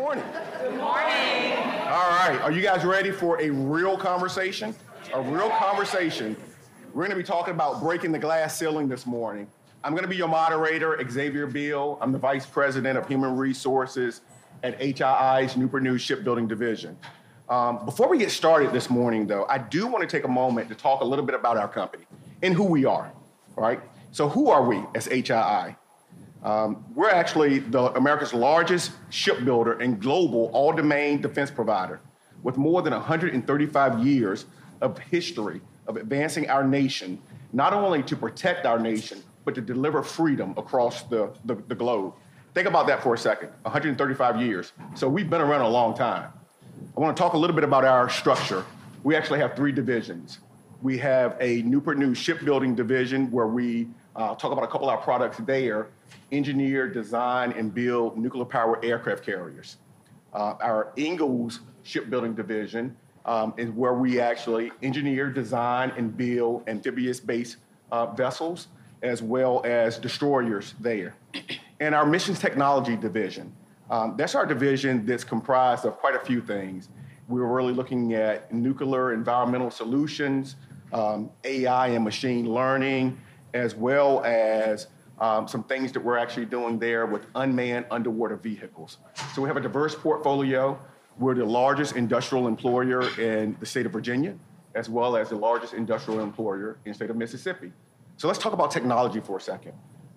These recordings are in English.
morning. Good morning. All right. Are you guys ready for a real conversation? A real conversation. We're going to be talking about breaking the glass ceiling this morning. I'm going to be your moderator, Xavier Beal. I'm the Vice President of Human Resources at HII's Newport News Shipbuilding Division. Um, before we get started this morning, though, I do want to take a moment to talk a little bit about our company and who we are, all right? So, who are we as HII? Um, we're actually the America's largest shipbuilder and global all-domain defense provider with more than 135 years of history of advancing our nation, not only to protect our nation, but to deliver freedom across the, the, the globe. Think about that for a second 135 years. So we've been around a long time. I want to talk a little bit about our structure. We actually have three divisions. We have a Newport News shipbuilding division where we uh, talk about a couple of our products there engineer, design, and build nuclear powered aircraft carriers. Uh, our Ingalls shipbuilding division um, is where we actually engineer, design, and build amphibious based uh, vessels as well as destroyers there. And our missions technology division, um, that's our division that's comprised of quite a few things. We're really looking at nuclear environmental solutions, um, AI and machine learning, as well as um, some things that we're actually doing there with unmanned underwater vehicles. So we have a diverse portfolio. We're the largest industrial employer in the state of Virginia, as well as the largest industrial employer in the state of Mississippi. So let's talk about technology for a second.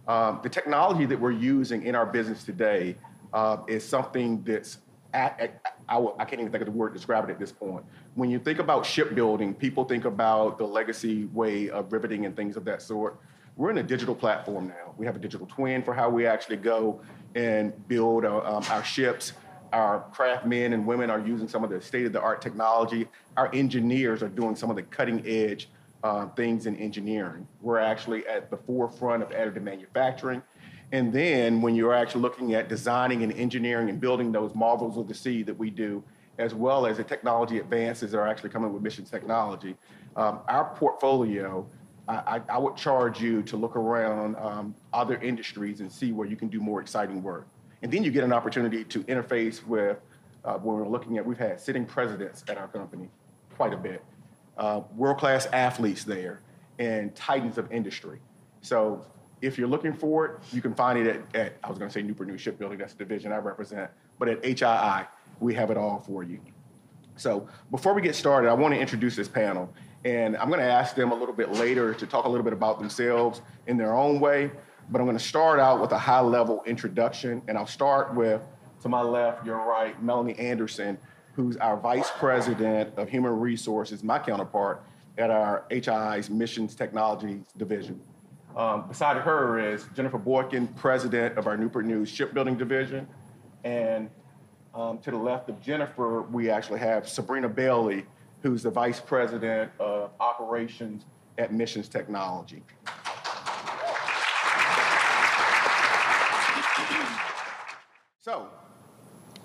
Um, the technology that we're using in our business today uh, is something that's at, at, I, I, can't even think of the word to describe it at this point. When you think about shipbuilding, people think about the legacy way of riveting and things of that sort. We're in a digital platform now. We have a digital twin for how we actually go and build uh, um, our ships. Our craft men and women are using some of the state of the art technology. Our engineers are doing some of the cutting edge uh, things in engineering. We're actually at the forefront of additive manufacturing. And then when you're actually looking at designing and engineering and building those marvels of the sea that we do, as well as the technology advances that are actually coming with missions technology, um, our portfolio, I, I, would charge you to look around um, other industries and see where you can do more exciting work. And then you get an opportunity to interface with, uh, when we're looking at, we've had sitting presidents at our company quite a bit, uh, world class athletes there, and titans of industry. So if you're looking for it, you can find it at, at I was going to say Newport Shipbuilding, that's the division I represent, but at HII, we have it all for you. So before we get started, I want to introduce this panel, and I'm going to ask them a little bit later to talk a little bit about themselves in their own way, but I'm going to start out with a high level introduction, and I'll start with, to my left, your right, Melanie Anderson, who's our Vice President of Human Resources, my counterpart at our HII's Missions Technologies Division. Um, beside her is Jennifer Boykin, president of our Newport News Shipbuilding Division. And um, to the left of Jennifer, we actually have Sabrina Bailey, who's the vice president of operations at Missions Technology. So,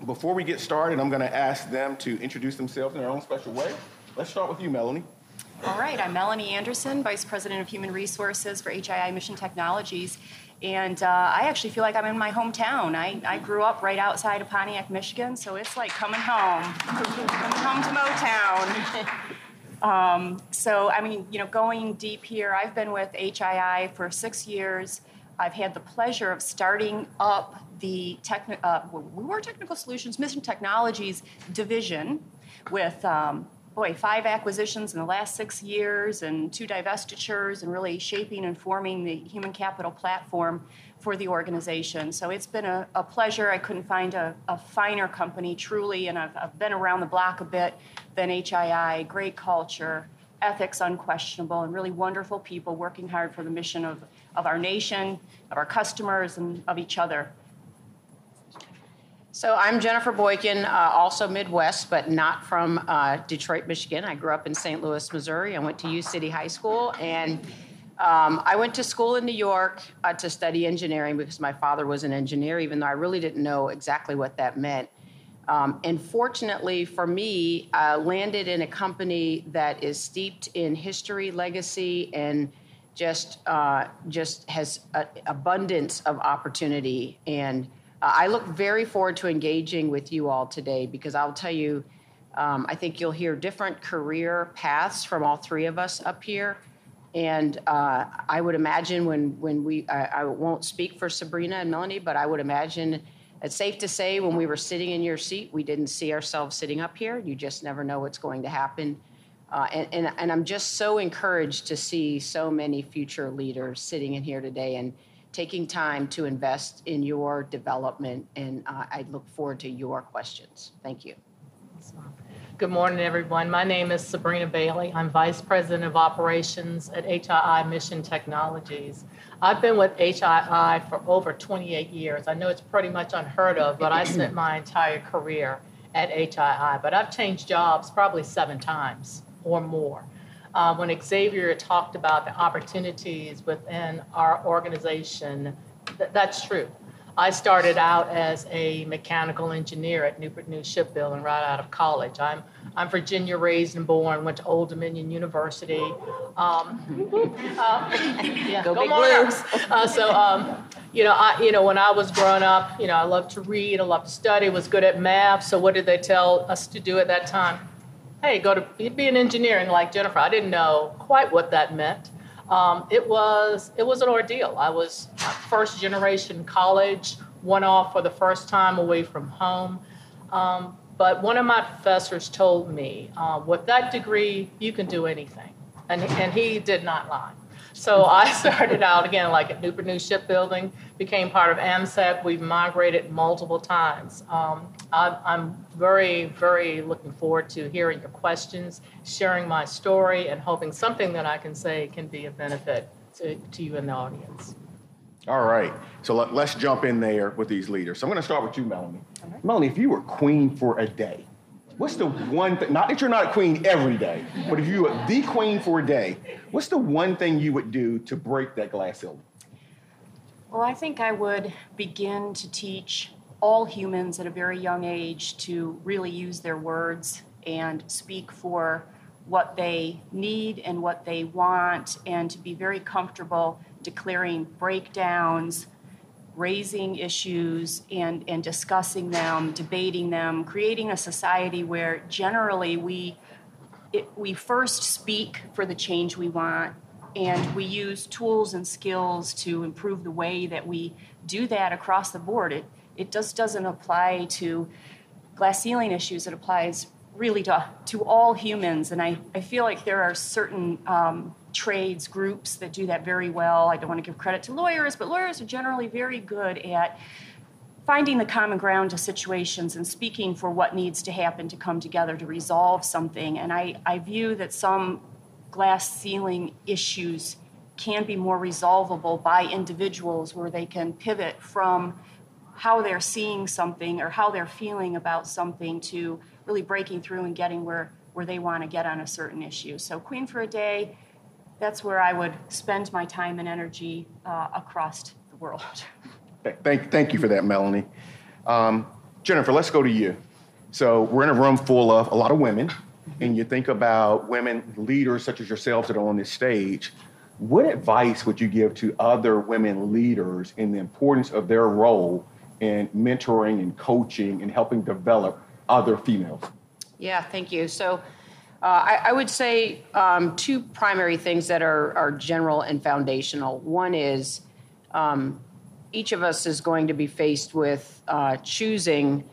before we get started, I'm going to ask them to introduce themselves in their own special way. Let's start with you, Melanie. All right, I'm Melanie Anderson, Vice President of Human Resources for HII Mission Technologies. And uh, I actually feel like I'm in my hometown. I, I grew up right outside of Pontiac, Michigan, so it's like coming home, coming home to Motown. um, so, I mean, you know, going deep here, I've been with HII for six years. I've had the pleasure of starting up the techni- uh, we were Technical Solutions Mission Technologies division with um, boy, five acquisitions in the last six years and two divestitures, and really shaping and forming the human capital platform for the organization. So it's been a, a pleasure. I couldn't find a, a finer company, truly, and I've, I've, been around the block a bit than HII. Great culture, ethics unquestionable, and really wonderful people working hard for the mission of, of our nation, of our customers, and of each other. So I'm Jennifer Boykin, uh, also Midwest, but not from uh, Detroit, Michigan. I grew up in St. Louis, Missouri. I went to U City High School, and um, I went to school in New York uh, to study engineering because my father was an engineer, even though I really didn't know exactly what that meant. Um, and fortunately for me, I landed in a company that is steeped in history, legacy, and just uh, just has abundance of opportunity and Uh, I look very forward to engaging with you all today because I'll tell you, um, I think you'll hear different career paths from all three of us up here. And uh, I would imagine when, when we, I, I won't speak for Sabrina and Melanie, but I would imagine it's safe to say when we were sitting in your seat, we didn't see ourselves sitting up here. You just never know what's going to happen. Uh, and, and, and I'm just so encouraged to see so many future leaders sitting in here today and taking time to invest in your development. And uh, I look forward to your questions. Thank you. Good morning, everyone. My name is Sabrina Bailey. I'm Vice President of Operations at HII Mission Technologies. I've been with HII for over 28 years. I know it's pretty much unheard of, but I spent my entire career at HII. But I've changed jobs probably seven times or more. Uh, when Xavier talked about the opportunities within our organization, th- that's true. I started out as a mechanical engineer at Newport News Shipbuilding right out of college. I'm I'm Virginia raised and born. Went to Old Dominion University. Um, uh, yeah, Go Big Monarchs. Uh, so um, you know, I you know when I was growing up, you know, I loved to read, I loved to study, was good at math. So what did they tell us to do at that time? Hey, go to be an engineer. And like Jennifer, I didn't know quite what that meant. Um, it was it was an ordeal. I was first generation college, went off for the first time away from home. Um, but one of my professors told me, uh, with that degree, you can do anything, and and he did not lie. So I started out again like at Newport News Shipbuilding, became part of AMSEC. We've migrated multiple times. Um, I, I'm very, very looking forward to hearing your questions, sharing my story, and hoping something that I can say can be a benefit to, to you in the audience. All right. So let, us jump in there with these leaders. So I'm going to start with you, Melanie. Right. Melanie, if you were queen for a day, what's the one thing, not that you're not a queen every day, but if you were the queen for a day, what's the one thing you would do to break that glass ceiling? Well, I think I would begin to teach all humans at a very young age to really use their words and speak for what they need and what they want, and to be very comfortable declaring breakdowns, raising issues, and, and discussing them, debating them, creating a society where generally we, it, we first speak for the change we want, and we use tools and skills to improve the way that we do that across the board. It, it just doesn't apply to glass ceiling issues. It applies really to, to all humans. And I, I feel like there are certain um, trades groups that do that very well. I don't want to give credit to lawyers, but lawyers are generally very good at finding the common ground to situations and speaking for what needs to happen to come together to resolve something. And I, I view that some glass ceiling issues can be more resolvable by individuals where they can pivot from how they're seeing something or how they're feeling about something to really breaking through and getting where, where they want to get on a certain issue. So, Queen for a Day, that's where I would spend my time and energy uh, across the world. Thank, thank you for that, Melanie. Um, Jennifer, let's go to you. So, we're in a room full of a lot of women, and you think about women leaders such as yourselves that are on this stage. What advice would you give to other women leaders in the importance of their role and mentoring and coaching and helping develop other females? Yeah, thank you. So uh, I, I, would say um, two primary things that are, are, general and foundational. One is um, each of us is going to be faced with uh, choosing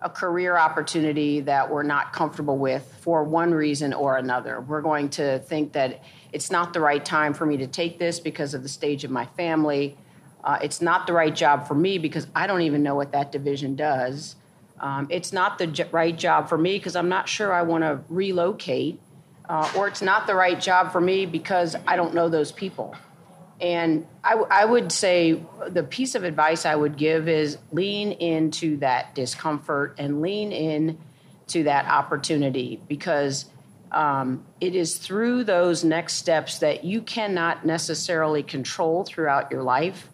a career opportunity that we're not comfortable with for one reason or another. We're going to think that it's not the right time for me to take this because of the stage of my family uh, it's not the right job for me because I don't even know what that division does. Um, it's not the j- right job for me because I'm not sure I want to relocate. Uh, or it's not the right job for me because I don't know those people. And I, w- I would say the piece of advice I would give is lean into that discomfort and lean in to that opportunity because um, it is through those next steps that you cannot necessarily control throughout your life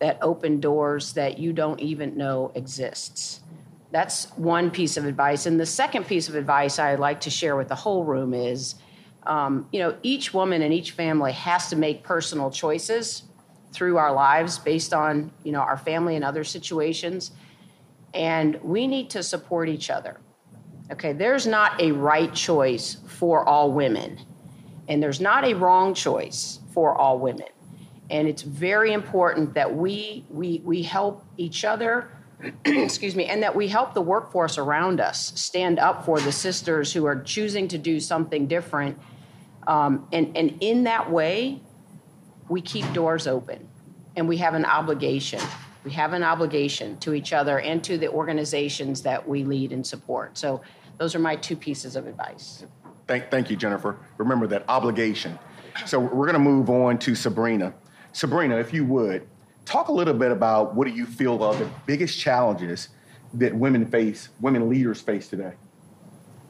that open doors that you don't even know exists. That's one piece of advice. And the second piece of advice I'd like to share with the whole room is um, you know, each woman and each family has to make personal choices through our lives based on, you know, our family and other situations. And we need to support each other. Okay, there's not a right choice for all women, and there's not a wrong choice for all women. And it's very important that we we we help each other, excuse me, and that we help the workforce around us stand up for the sisters who are choosing to do something different. Um, and and in that way, we keep doors open, and we have an obligation. We have an obligation to each other and to the organizations that we lead and support. So those are my two pieces of advice. Thank, thank you, Jennifer. Remember that obligation. So we're going to move on to Sabrina. Sabrina, if you would, talk a little bit about what do you feel are the biggest challenges that women face, women leaders face today?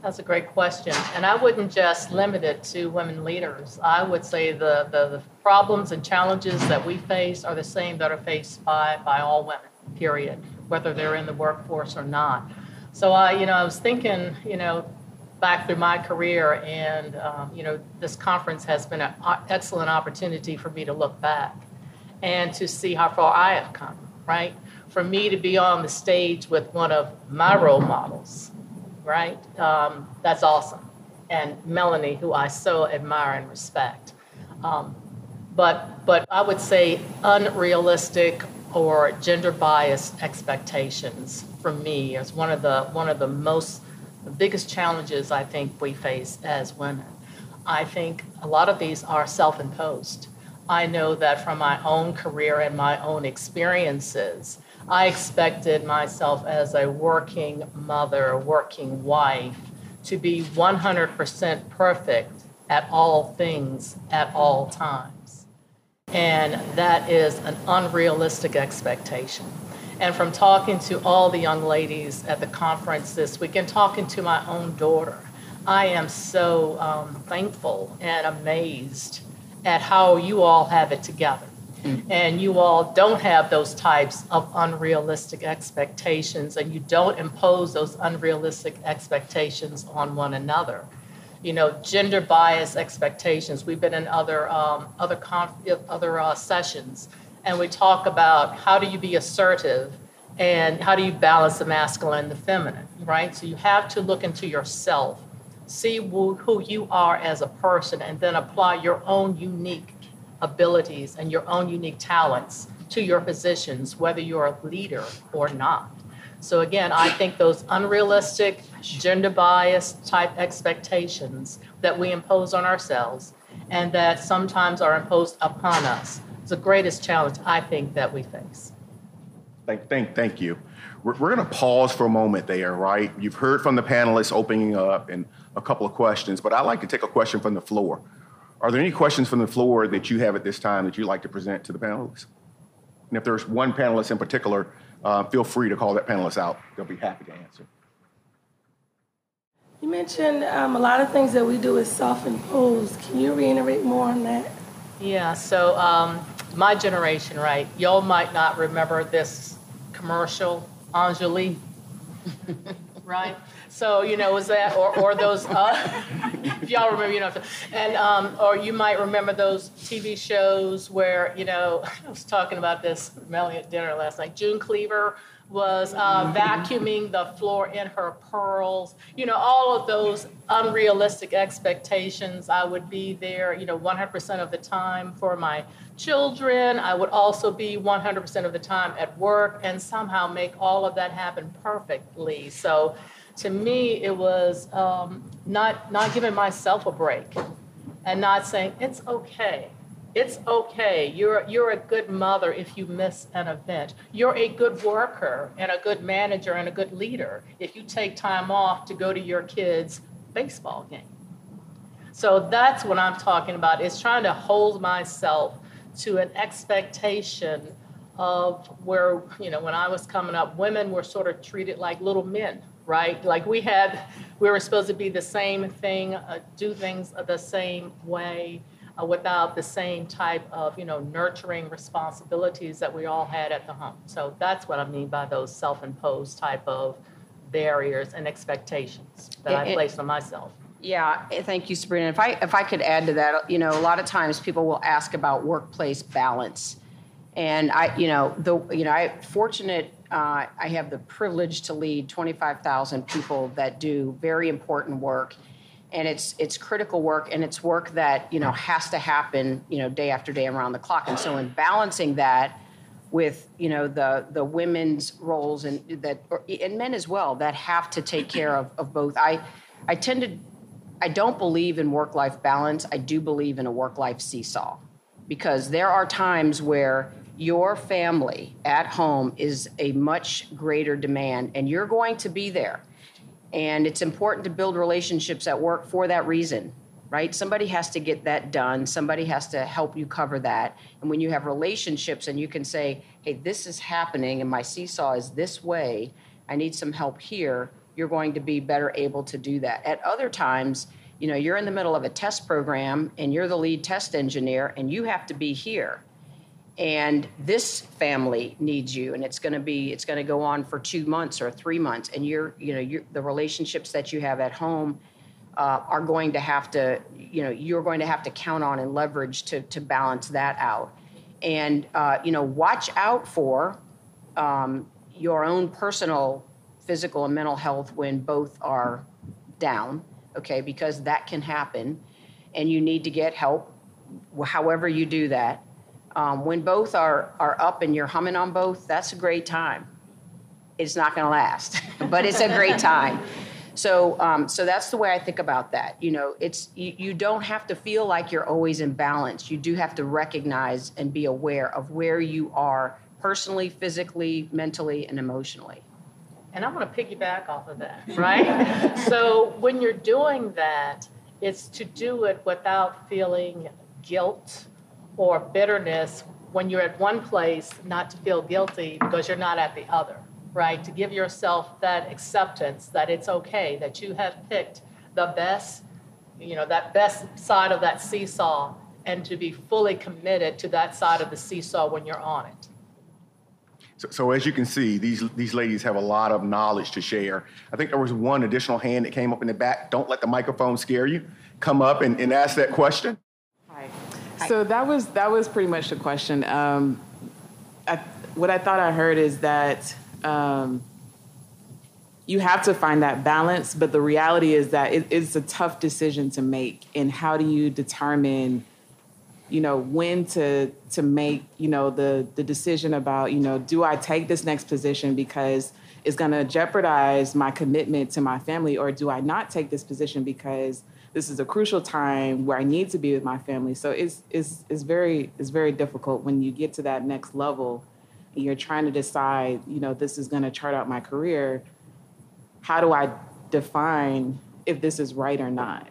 That's a great question. And I wouldn't just limit it to women leaders. I would say the, the, the problems and challenges that we face are the same that are faced by, by all women, period, whether they're in the workforce or not. So I, you know, I was thinking, you know, back through my career, and um, you know, this conference has been an excellent opportunity for me to look back and to see how far I have come. Right, for me to be on the stage with one of my role models, right? Um, that's awesome. And Melanie, who I so admire and respect. Um, but, but I would say unrealistic or gender biased expectations for me is one of the, one of the most, the biggest challenges I think we face as women. I think a lot of these are self imposed. I know that from my own career and my own experiences, I expected myself as a working mother, working wife, to be 100% perfect at all things at all times. And that is an unrealistic expectation. And from talking to all the young ladies at the conference this week and talking to my own daughter, I am so um, thankful and amazed at how you all have it together. And you all don't have those types of unrealistic expectations and you don't impose those unrealistic expectations on one another. You know gender bias expectations we've been in other um, other conf- other uh, sessions and we talk about how do you be assertive and how do you balance the masculine and the feminine right? So you have to look into yourself see who, you are as a person and then apply your own unique abilities and your own unique talents to your positions, whether you're a leader or not. So, again, I think those unrealistic, gender biased type expectations that we impose on ourselves and that sometimes are imposed upon us is the greatest challenge I think that we face. Thank, thank, thank you. We're, we're going to pause for a moment there, right? You've heard from the panelists opening up and a couple of questions, but I'd like to take a question from the floor. Are there any questions from the floor that you have at this time that you'd like to present to the panelists? And if there's one panelist in particular, uh, feel free to call that panelist out. They'll be happy to answer. You mentioned um, a lot of things that we do is self-imposed. Can you reiterate more on that? Yeah, so um, my generation, right? Y'all might not remember this commercial, Enjoli, right? So, you know, was that, or, or those, uh, if y'all remember, you know, and, um, or you might remember those TV shows where, you know, I was talking about this, Melanie at dinner last night, June Cleaver was uh, vacuuming the floor in her pearls. You know, all of those unrealistic expectations. I would be there, you know, 100% of the time for my children. I would also be 100% of the time at work and somehow make all of that happen perfectly. So, to me, it was um, not not giving myself a break and not saying it's okay. It's okay. You're you're a good mother if you miss an event. You're a good worker and a good manager and a good leader if you take time off to go to your kids' baseball game. So that's what I'm talking about. Is trying to hold myself to an expectation of where, you know, when I was coming up, women were sort of treated like little men right? Like we had, we were supposed to be the same thing, uh, do things the same way, uh, without the same type of, you know, nurturing responsibilities that we all had at the home. So that's what I mean by those self-imposed type of barriers and expectations that I It- it- placed on myself. Yeah, eh, thank you, Sabrina. If I, if I could add to that, you know, a lot of times people will ask about workplace balance. And I, you know, the, you know, I fortunate, uh, I have the privilege to lead 25,000 people that do very important work. And it's, it's critical work and it's work that, you know, has to happen, you know, day after day around the clock. And so in balancing that with, you know, the, the women's roles and that, and men as well, that have to take care of, of both. I, I tend to, I don't believe in work-life balance. I do believe in a work-life seesaw because there are times where your family at home is a much greater demand and you're going to be there. And it's important to build relationships at work for that reason, right? Somebody has to get that done. Somebody has to help you cover that. And when you have relationships and you can say, hey, this is happening and my seesaw is this way, I need some help here, you're going to be better able to do that. At other times, you know, you're in the middle of a test program and you're the lead test engineer and you have to be here and this family needs you and it's going to be it's going to go on for two months or three months and you're you know you're, the relationships that you have at home uh, are going to have to you know you're going to have to count on and leverage to to balance that out. And uh, you know watch out for um, your own personal physical and mental health when both are down okay because that can happen and you need to get help however you do that um, when both are, are up and you're humming on both, that's a great time. It's not going to last, but it's a great time. So, um, so that's the way I think about that. You know, it's you, you don't have to feel like you're always in balance. You do have to recognize and be aware of where you are personally, physically, mentally, and emotionally. And I want to piggyback off of that, right? so when you're doing that, it's to do it without feeling guilt or bitterness when you're at one place, not to feel guilty because you're not at the other, right? To give yourself that acceptance that it's okay, that you have picked the best, you know, that best side of that seesaw, and to be fully committed to that side of the seesaw when you're on it. So, so as you can see, these, these ladies have a lot of knowledge to share. I think there was one additional hand that came up in the back. Don't let the microphone scare you. Come up and, and ask that question. So that was that was pretty much the question. Um, I, what I thought I heard is that um, you have to find that balance, but the reality is that it, it's a tough decision to make. And how do you determine, you know, when to to make, you know, the the decision about, you know, do I take this next position because it's going to jeopardize my commitment to my family, or do I not take this position because this is a crucial time where I need to be with my family. So it's it's it's very it's very difficult when you get to that next level and you're trying to decide, you know, this is going to chart out my career. How do I define if this is right or not?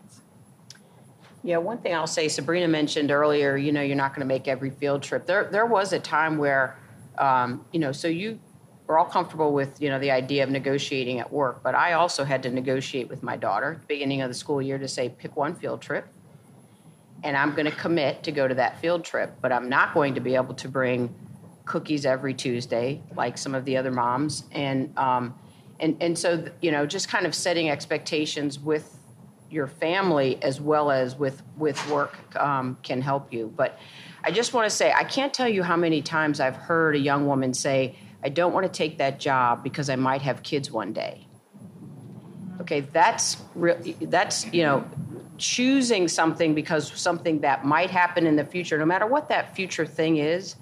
Yeah, one thing I'll say, Sabrina mentioned earlier, you know, you're not going to make every field trip. There, there was a time where, um, you know, so you we're all comfortable with you know the idea of negotiating at work but i also had to negotiate with my daughter at the beginning of the school year to say pick one field trip and i'm going to commit to go to that field trip but i'm not going to be able to bring cookies every tuesday like some of the other moms. And um, and and so you know just kind of setting expectations with your family as well as with with work um, can help you. But i just want to say i can't tell you how many times i've heard a young woman say I don't want to take that job because I might have kids one day. Okay, that's re- that's you know choosing something because something that might happen in the future, no matter what that future thing is.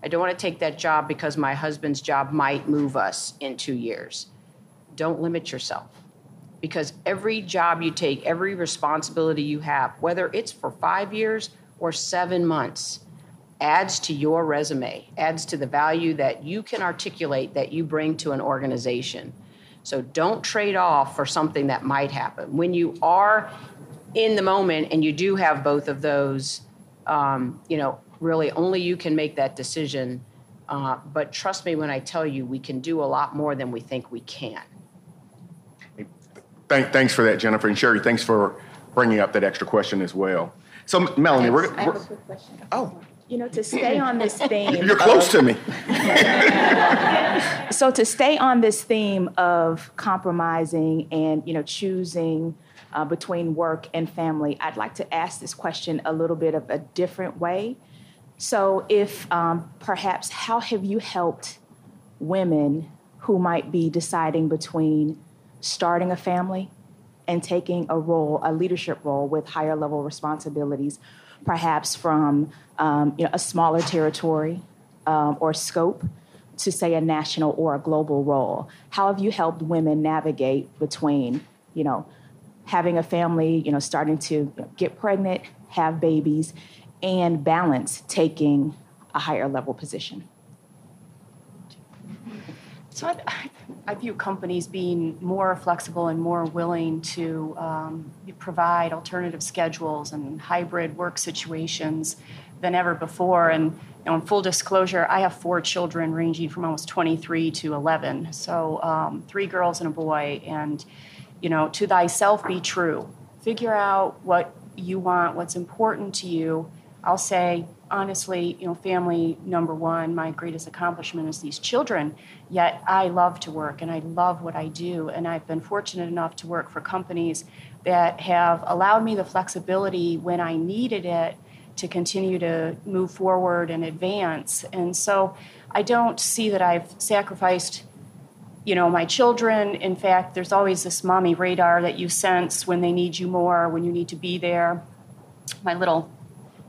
I don't want to take that job because my husband's job might move us in two years. Don't limit yourself because every job you take, every responsibility you have, whether it's for five years or seven months, adds to your resume, adds to the value that you can articulate that you bring to an organization. So don't trade off for something that might happen. When you are in the moment and you do have both of those, um, you know, really only you can make that decision. Uh, but trust me when I tell you, we can do a lot more than we think we can. Thank, thanks for that, Jennifer. And Sherry, thanks for bringing up that extra question as well. So, Melanie, we're. I have we're a quick question. oh, You know, to stay on this theme. you're close of- to me. So to stay on this theme of compromising and, you know, choosing uh, between work and family, I'd like to ask this question a little bit of a different way. So, if um, perhaps, how have you helped women who might be deciding between starting a family and taking a role, a leadership role with higher level responsibilities, perhaps from um, you know, a smaller territory um, or scope to say a national or a global role? How have you helped women navigate between, you know, having a family, you know, starting to get pregnant, have babies, and balance taking a higher level position? So I, I view companies being more flexible and more willing to um, provide alternative schedules and hybrid work situations than ever before. And you know, in full disclosure, I have four children ranging from almost 23 to 11. So um, three girls and a boy. And, you know, to thyself be true. Figure out what you want, what's important to you. I'll say, honestly, you know, family number one, my greatest accomplishment is these children. Yet I love to work and I love what I do. And I've been fortunate enough to work for companies that have allowed me the flexibility when I needed it to continue to move forward and advance. And so I don't see that I've sacrificed you know my children in fact there's always this mommy radar that you sense when they need you more when you need to be there my little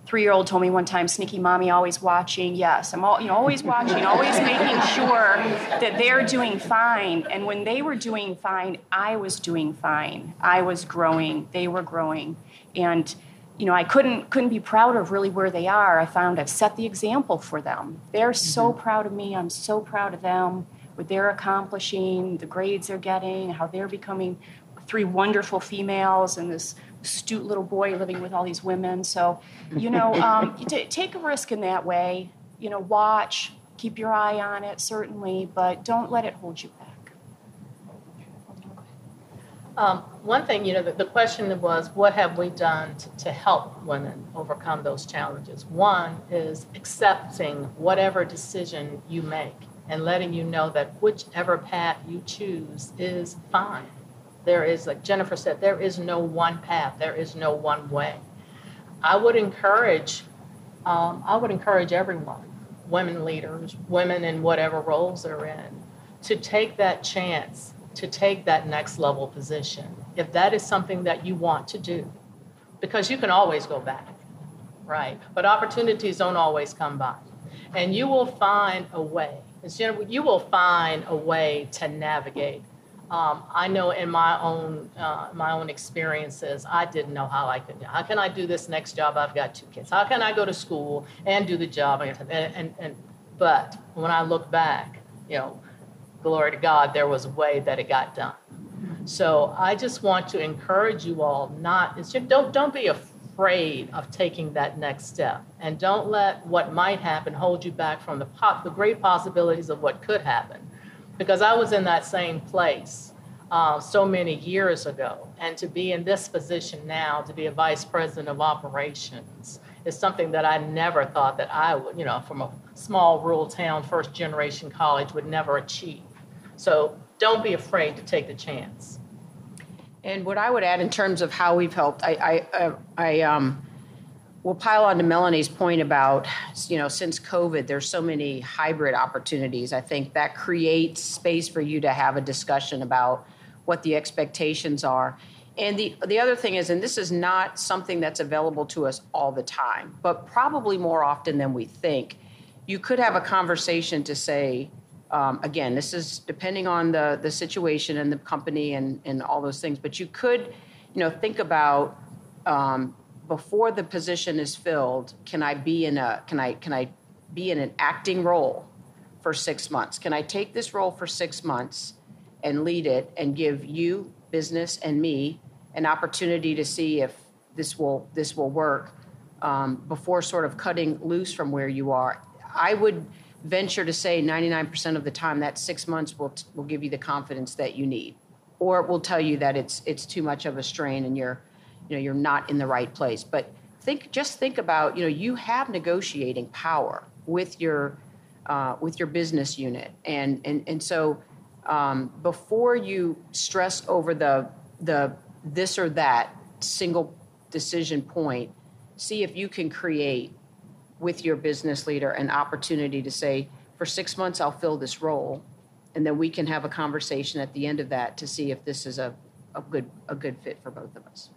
three year old told me one time, sneaky mommy, always watching. Yes, I'm all, you know, always watching, always making sure that they're doing fine. And when they were doing fine, I was doing fine. I was growing, they were growing. And you know, I couldn't couldn't be prouder of really where they are. I found I've set the example for them. They're so mm-hmm. proud of me. I'm so proud of them. What they're accomplishing, the grades they're getting, how they're becoming three wonderful females and this astute little boy living with all these women. So, you know, um, t- take a risk in that way. You know, watch, keep your eye on it, certainly, but don't let it hold you back. Um, one thing, you know, the, the, question was, what have we done to, to help women overcome those challenges? One is accepting whatever decision you make and letting you know that whichever path you choose is fine there is, like Jennifer said, there is no one path, there is no one way. I would encourage, um, I would encourage everyone, women leaders, women in whatever roles they're in, to take that chance, to take that next level position, if that is something that you want to do, because you can always go back, right? But opportunities don't always come by, and you will find a way. You will find a way to navigate um, I know in my own uh, my own experiences, I didn't know how I could. How can I do this next job? I've got two kids. How can I go to school and do the job? And, and, and but when I look back, you know, glory to God, there was a way that it got done. So I just want to encourage you all not don't don't be afraid of taking that next step, and don't let what might happen hold you back from the po- the great possibilities of what could happen because I was in that same place uh, so many years ago. And to be in this position now, to be a vice president of operations, is something that I never thought that I would, you know, from a small rural town, first generation college, would never achieve. So don't be afraid to take the chance. And what I would add in terms of how we've helped, I, I, uh, I um, we'll pile on to Melanie's point about, you know, since COVID, there's so many hybrid opportunities. I think that creates space for you to have a discussion about what the expectations are. And the, the other thing is, and this is not something that's available to us all the time, but probably more often than we think, you could have a conversation to say, um, again, this is depending on the, the situation and the company and, and all those things, but you could, you know, think about um, before the position is filled, can I be in a can I can I be in an acting role for six months? Can I take this role for six months and lead it and give you business and me an opportunity to see if this will this will work um, before sort of cutting loose from where you are? I would venture to say 99% of the time that six months will will give you the confidence that you need, or it will tell you that it's it's too much of a strain and you're you know you're not in the right place but think just think about you know you have negotiating power with your uh, with your business unit and and and so um, before you stress over the the this or that single decision point see if you can create with your business leader an opportunity to say, for six months, I'll fill this role. And then we can have a conversation at the end of that to see if this is a, a good, a good fit for both of us.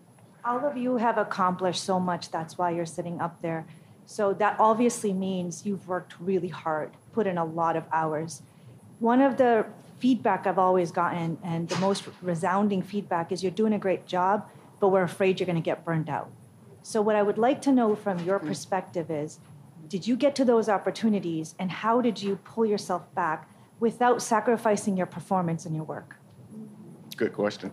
All of you have accomplished so much. That's why you're sitting up there. So that obviously means you've worked really hard, put in a lot of hours. One of the feedback I've always gotten, and the most resounding feedback, is you're doing a great job, but we're afraid you're going to get burned out. So, what I would like to know from your mm. perspective is did you get to those opportunities, and how did you pull yourself back without sacrificing your performance and your work? Good question.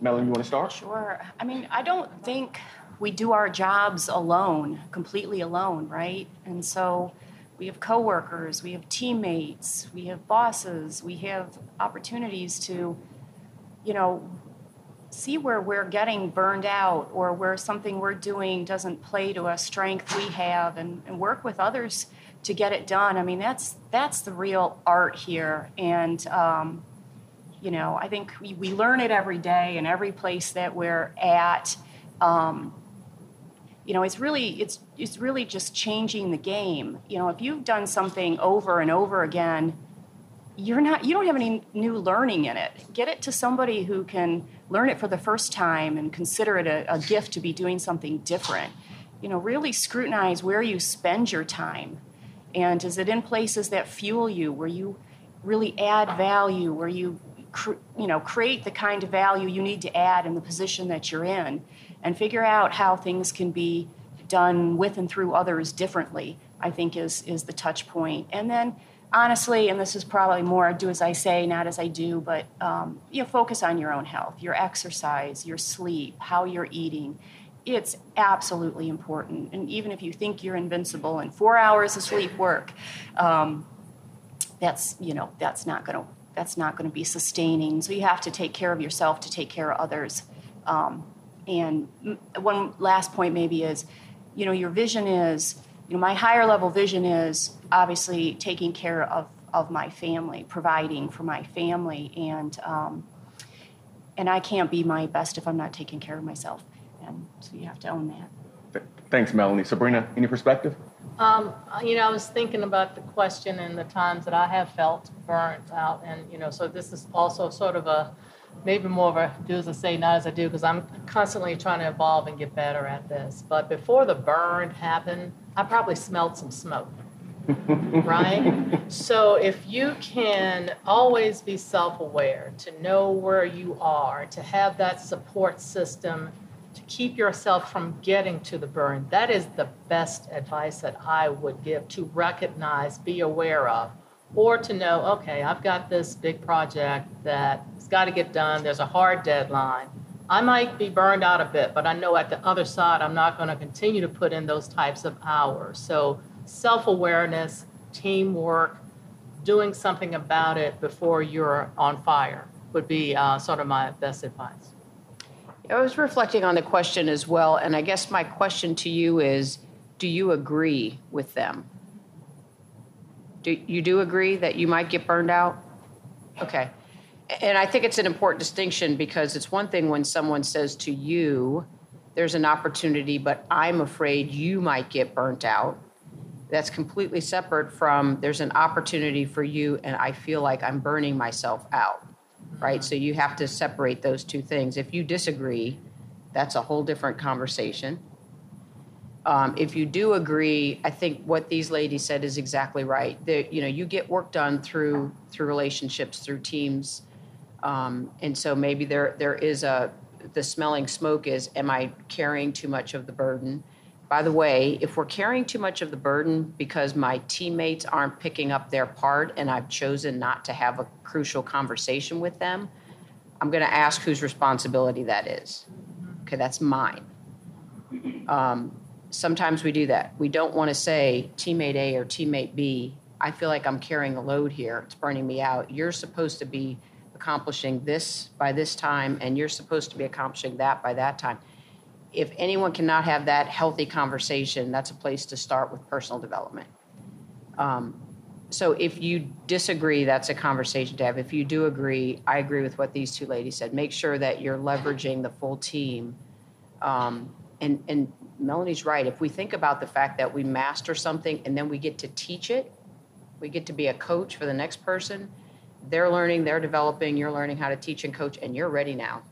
Melanie, you want to start? Sure. I mean, I don't think we do our jobs alone, completely alone, right? And so we have coworkers, we have teammates, we have bosses, we have opportunities to, you know, see where we're getting burned out or where something we're doing doesn't play to a strength we have and, and work with others to get it done. I mean, that's that's the real art here. And um, you know, I think we, we learn it every day in every place that we're at. Um, you know, it's really it's it's really just changing the game. You know, if you've done something over and over again, you're not you don't have any new learning in it. Get it to somebody who can learn it for the first time and consider it a, a gift to be doing something different. You know, really scrutinize where you spend your time. And is it in places that fuel you, where you really add value, where you you know create the kind of value you need to add in the position that you're in and figure out how things can be done with and through others differently i think is is the touch point. point and then honestly and this is probably more do as i say not as i do but um, you know focus on your own health your exercise your sleep how you're eating it's absolutely important and even if you think you're invincible and four hours of sleep work um, that's you know that's not going to that's not going to be sustaining. So you have to take care of yourself to take care of others. Um, and one last point maybe is, you know, your vision is, you know, my higher level vision is obviously taking care of, of my family, providing for my family, and um, and I can't be my best if I'm not taking care of myself. And so you have to own that. Thanks, Melanie. Sabrina, any perspective? Um, you know, I was thinking about the question and the times that I have felt burnt out, and you know, so this is also sort of a maybe more of a do as I say, not as I do, because I'm constantly trying to evolve and get better at this. But before the burn happened, I probably smelled some smoke. right? So if you can always be self aware, to know where you are, to have that support system to keep yourself from getting to the burn. That is the best advice that I would give to recognize, be aware of, or to know, okay, I've got this big project that's got to get done. There's a hard deadline. I might be burned out a bit, but I know at the other side, I'm not going to continue to put in those types of hours. So, self awareness, teamwork, doing something about it before you're on fire would be uh, sort of my best advice. I was reflecting on the question as well, and I guess my question to you is do you agree with them? Do you do agree that you might get burned out? Okay. And I think it's an important distinction because it's one thing when someone says to you, there's an opportunity, but I'm afraid you might get burnt out. That's completely separate from there's an opportunity for you, and I feel like I'm burning myself out right? So you have to separate those two things. If you disagree, that's a whole different conversation. Um, if you do agree, I think what these ladies said is exactly right. That you know, you get work done through through relationships, through teams, um, and so maybe there there is a the smelling smoke is, am I carrying too much of the burden? By the way, if we're carrying too much of the burden because my teammates aren't picking up their part and I've chosen not to have a crucial conversation with them, I'm going to ask whose responsibility that is. Okay, that's mine. Um, sometimes we do that. We don't want to say teammate A or teammate B, I feel like I'm carrying a load here. It's burning me out. You're supposed to be accomplishing this by this time, and you're supposed to be accomplishing that by that time if anyone cannot have that healthy conversation, that's a place to start with personal development. Um, so if you disagree, that's a conversation to have. If you do agree, I agree with what these two ladies said. Make sure that you're leveraging the full team um, and, and Melanie's right. If we think about the fact that we master something and then we get to teach it, we get to be a coach for the next person. They're learning, they're developing, you're learning how to teach and coach, and you're ready now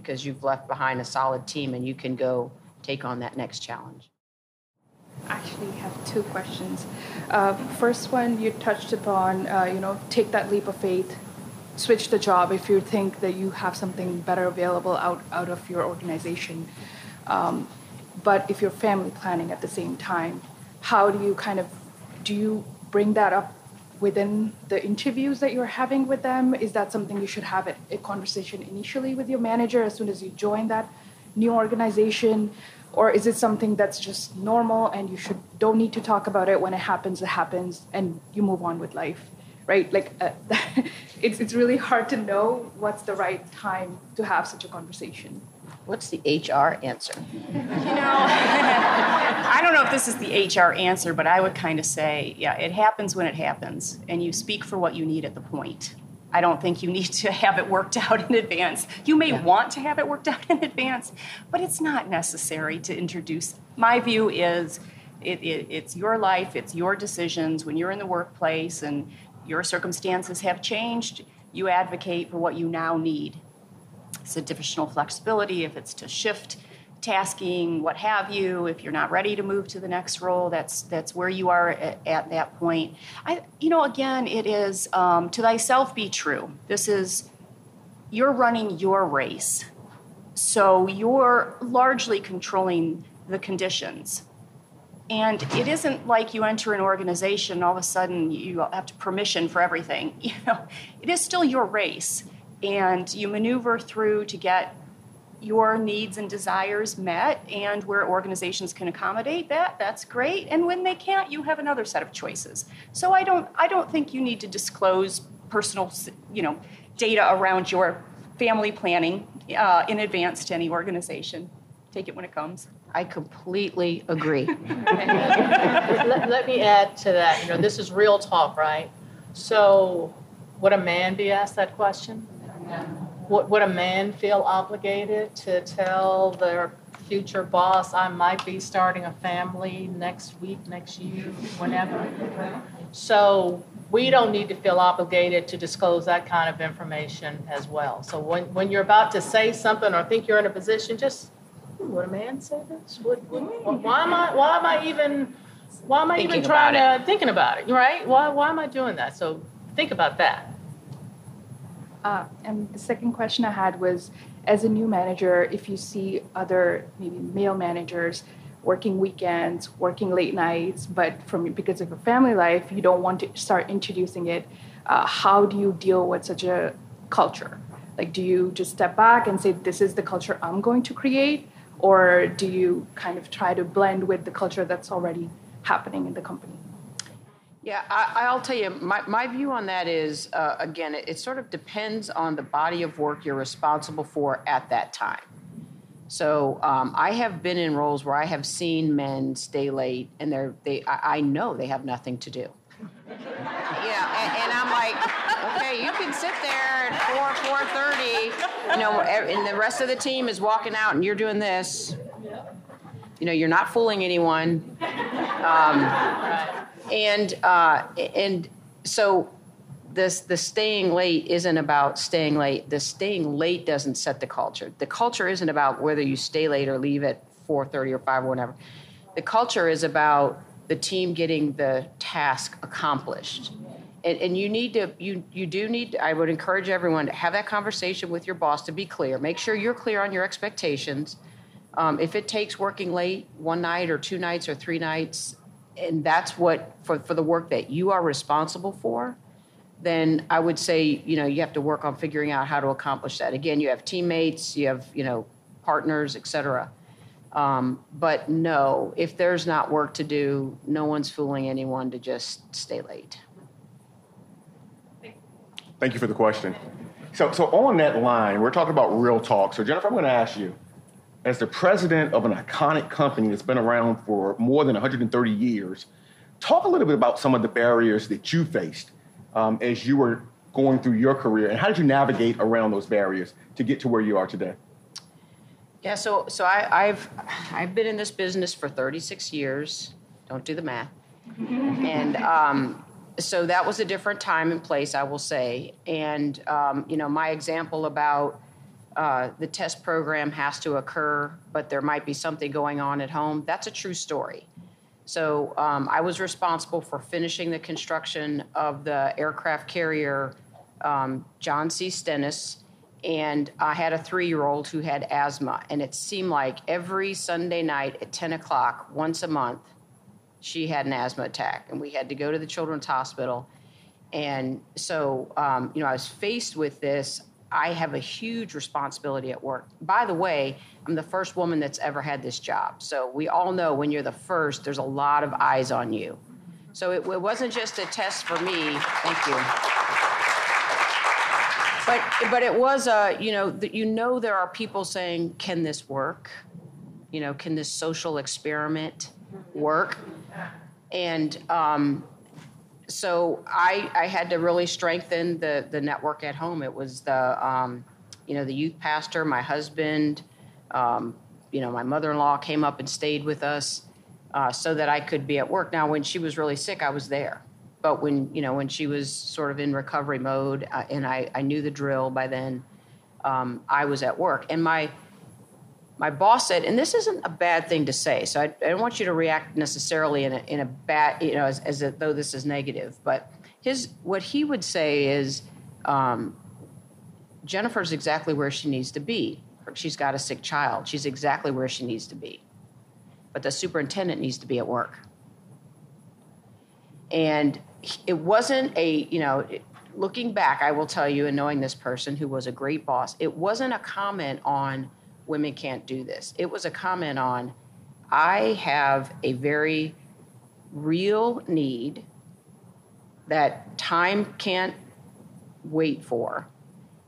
because you've left behind a solid team and you can go take on that next challenge. I actually have two questions. Uh, first one, you touched upon, uh, you know, take that leap of faith, switch the job if you think that you have something better available out, out of your organization. Um, but if you're family planning at the same time, how do you kind of, do you bring that up within the interviews that you're having with them? Is that something you should have a, a conversation initially with your manager as soon as you join that new organization? or is it something that's just normal and you should don't need to talk about it when it happens it happens and you move on with life right like uh, it's, it's really hard to know what's the right time to have such a conversation what's the hr answer you know i don't know if this is the hr answer but i would kind of say yeah it happens when it happens and you speak for what you need at the point I don't think you need to have it worked out in advance. You may yeah. want to have it worked out in advance, but it's not necessary to introduce. My view is it, it, it's your life, it's your decisions. When you're in the workplace and your circumstances have changed, you advocate for what you now need. It's additional flexibility if it's to shift tasking, what have you. If you're not ready to move to the next role, that's that's where you are at, at that point. I, you know, again, it is um, to thyself be true. This is you're running your race, so you're largely controlling the conditions. And it isn't like you enter an organization all of a sudden you have to permission for everything. You know, it is still your race, and you maneuver through to get your needs and desires met and where organizations can accommodate that that's great and when they can't you have another set of choices so i don't i don't think you need to disclose personal you know data around your family planning uh, in advance to any organization take it when it comes I completely agree. let, let, me add to that. You know, this is real talk, right? So, would a man be asked that question? Would, would a man feel obligated to tell their future boss, I might be starting a family next week, next year, whenever? So we don't need to feel obligated to disclose that kind of information as well. So when, when you're about to say something or think you're in a position, just would a man say this? Would, would, why am I why am I even why am I thinking even trying to thinking about it? Right? Why why am I doing that? So think about that. Uh, and the second question I had was as a new manager, if you see other maybe male managers working weekends, working late nights, but from because of your family life, you don't want to start introducing it. Uh, how do you deal with such a culture? Like, do you just step back and say, "This is the culture I'm going to create," or do you kind of try to blend with the culture that's already happening in the company? Yeah, I, will tell you, my, my view on that is uh, again, it, it, sort of depends on the body of work you're responsible for at that time. So um, I have been in roles where I have seen men stay late, and they're they I, I know they have nothing to do. yeah, and, and, I'm like, okay, you can sit there at four four thirty, you know, and the rest of the team is walking out, and you're doing this. You know, you're not fooling anyone. Um, and uh, and so this the staying late isn't about staying late. The staying late doesn't set the culture. The culture isn't about whether you stay late or leave at 4:30 or 5 or whatever. The culture is about the team getting the task accomplished. And, and you need to you you do need I would encourage everyone to have that conversation with your boss to be clear. Make sure you're clear on your expectations. Um, if it takes working late one night or two nights or three nights, and that's what for, for the work that you are responsible for then i would say you know you have to work on figuring out how to accomplish that. Again you have teammates you have you know partners etc um, but no if there's not work to do no one's fooling anyone to just stay late. Thank you for the question. So, so on that line we're talking about real talk. So jennifer i'm going to ask you as the president of an iconic company that's been around for more than 130 years, talk a little bit about some of the barriers that you faced um, as you were going through your career, and how did you navigate around those barriers to get to where you are today? Yeah, so so I, I've I've been in this business for 36 years. Don't do the math. and um, so that was a different time and place, I will say. And um, you know, my example about uh, the test program has to occur, but there might be something going on at home. That's a true story. So um, I was responsible for finishing the construction of the aircraft carrier um, John C. Stennis, and I had a three-year-old who had asthma, and it seemed like every Sunday night at 10 o'clock, once a month, she had an asthma attack, and we had to go to the Children's Hospital. And so, um, you know, I was faced with this. I have a huge responsibility at work. By the way, I'm the first woman that's ever had this job. So we all know when you're the first, there's a lot of eyes on you. So it, it wasn't just a test for me. Thank you. But but it was a you know that you know there are people saying, can this work? You know, can this social experiment work? And um, so I, I had to really strengthen the, the network at home. It was the, um, you know, the youth pastor, my husband, um, you know, my mother-in-law came up and stayed with us uh, so that I could be at work. Now, when she was really sick, I was there. But when, you know, when she was sort of in recovery mode uh, and I, I knew the drill by then, um, I was at work. And my, my boss said, and this isn't a bad thing to say, so I, I don't want you to react necessarily in a, in a bad, you know, as, as a, though this is negative, but his, what he would say is, um, Jennifer's exactly where she needs to be. She's got a sick child. She's exactly where she needs to be. But the superintendent needs to be at work. And it wasn't a, you know, looking back, I will tell you, and knowing this person who was a great boss, it wasn't a comment on, women can't do this. It was a comment on, I have a very real need that time can't wait for.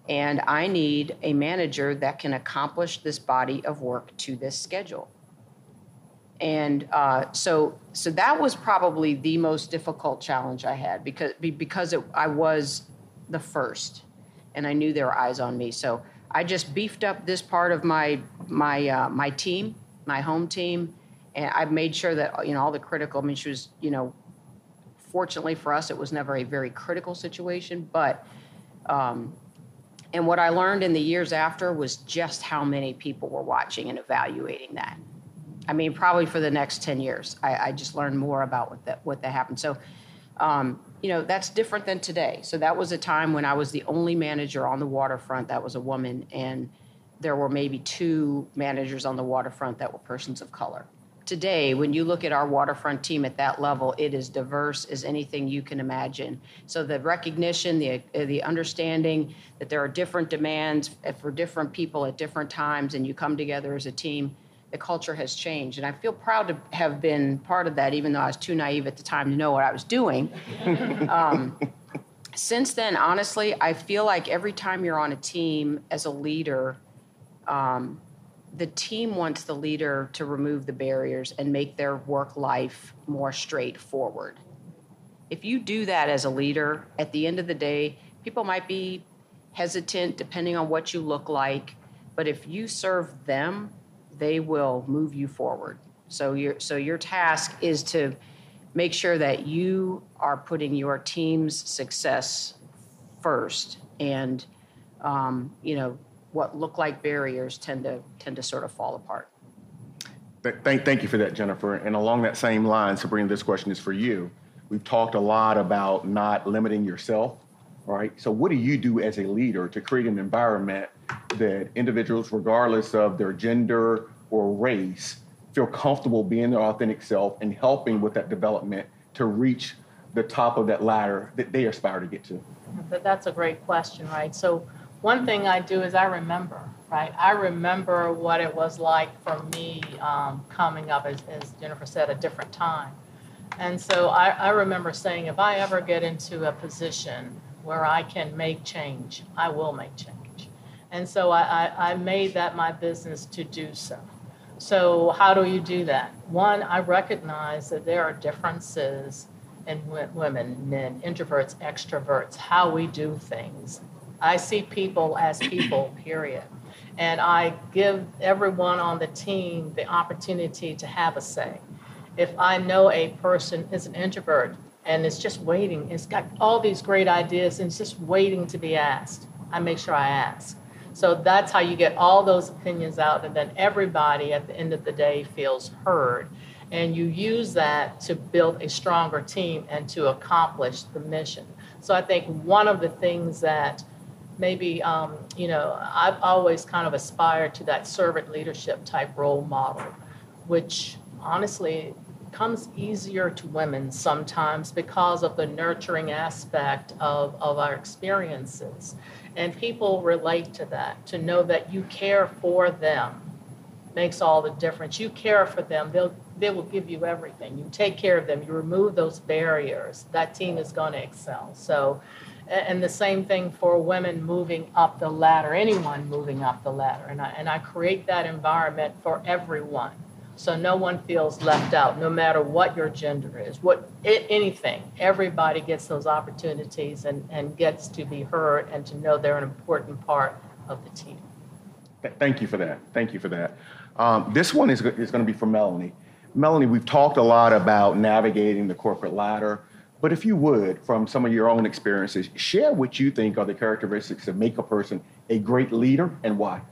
And I need a manager that can accomplish this body of work to this schedule. And uh, so, so that was probably the most difficult challenge I had because because it, I was the first, and I knew there were eyes on me. So I just beefed up this part of my my uh, my team, my home team, and I made sure that you know all the critical. I mean, she was you know, fortunately for us, it was never a very critical situation, but. Um, and what I learned in the years after was just how many people were watching and evaluating that. I mean, probably for the next 10 years. I, I just learned more about what that, what that happened. So, um, you know, that's different than today. So that was a time when I was the only manager on the waterfront that was a woman, and there were maybe two managers on the waterfront that were persons of color. Today, when you look at our waterfront team at that level, it is diverse as anything you can imagine. So the recognition, the the understanding that there are different demands for different people at different times, and you come together as a team the culture has changed. And I feel proud to have been part of that, even though I was too naive at the time to know what I was doing. um, since then, honestly, I feel like every time you're on a team as a leader, um, the team wants the leader to remove the barriers and make their work life more straightforward. If you do that as a leader, at the end of the day, people might be hesitant depending on what you look like, but if you serve them they will move you forward. So your so your task is to make sure that you are putting your team's success first, and um, you know what look like barriers tend to tend to sort of fall apart. Thank, thank you for that, Jennifer. And along that same line, Sabrina, this question is for you. We've talked a lot about not limiting yourself, right? So, what do you do as a leader to create an environment that individuals, regardless of their gender or race, feel comfortable being their authentic self and helping with that development to reach the top of that ladder that they aspire to get to? That's a great question, right? So, one thing I do is I remember, right? I remember what it was like for me um, coming up, as, as, Jennifer said, a different time. And so I, I remember saying, if I ever get into a position where I can make change, I will make change. And so I, I, I made that my business to do so. So, how do you do that? One, I recognize that there are differences in women, men, introverts, extroverts, how we do things. I see people as people, period. And I give everyone on the team the opportunity to have a say. If I know a person is an introvert and is just waiting, it's got all these great ideas and it's just waiting to be asked, I make sure I ask. So that's how you get all those opinions out, and then everybody at the end of the day feels heard. And you use that to build a stronger team and to accomplish the mission. So I think one of the things that maybe, um, you know, I've always kind of aspired to that servant leadership type role model, which honestly comes easier to women sometimes because of the nurturing aspect of, of our experiences. And people relate to that, to know that you care for them makes all the difference. You care for them, they'll, they will give you everything. You take care of them, you remove those barriers, that team is going to excel. So, and the same thing for women moving up the ladder, anyone moving up the ladder. And I, and I create that environment for everyone. So no one feels left out, no matter what your gender is, what anything. Everybody gets those opportunities and, and gets to be heard and to know they're an important part of the team. Thank you for that. Thank you for that. Um, this one is, is going to be for Melanie. Melanie, we've talked a lot about navigating the corporate ladder, but if you would, from some of your own experiences, share what you think are the characteristics that make a person a great leader and why.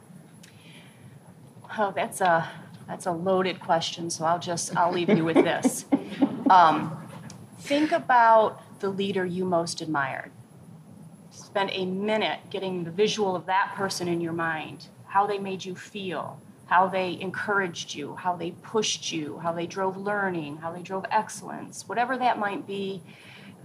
Oh, that's a that's a loaded question, so I'll just I'll leave you with this. Um, think about the leader you most admired. Spend a minute getting the visual of that person in your mind, how they made you feel, how they encouraged you, how they pushed you, how they drove learning, how they drove excellence, whatever that might be.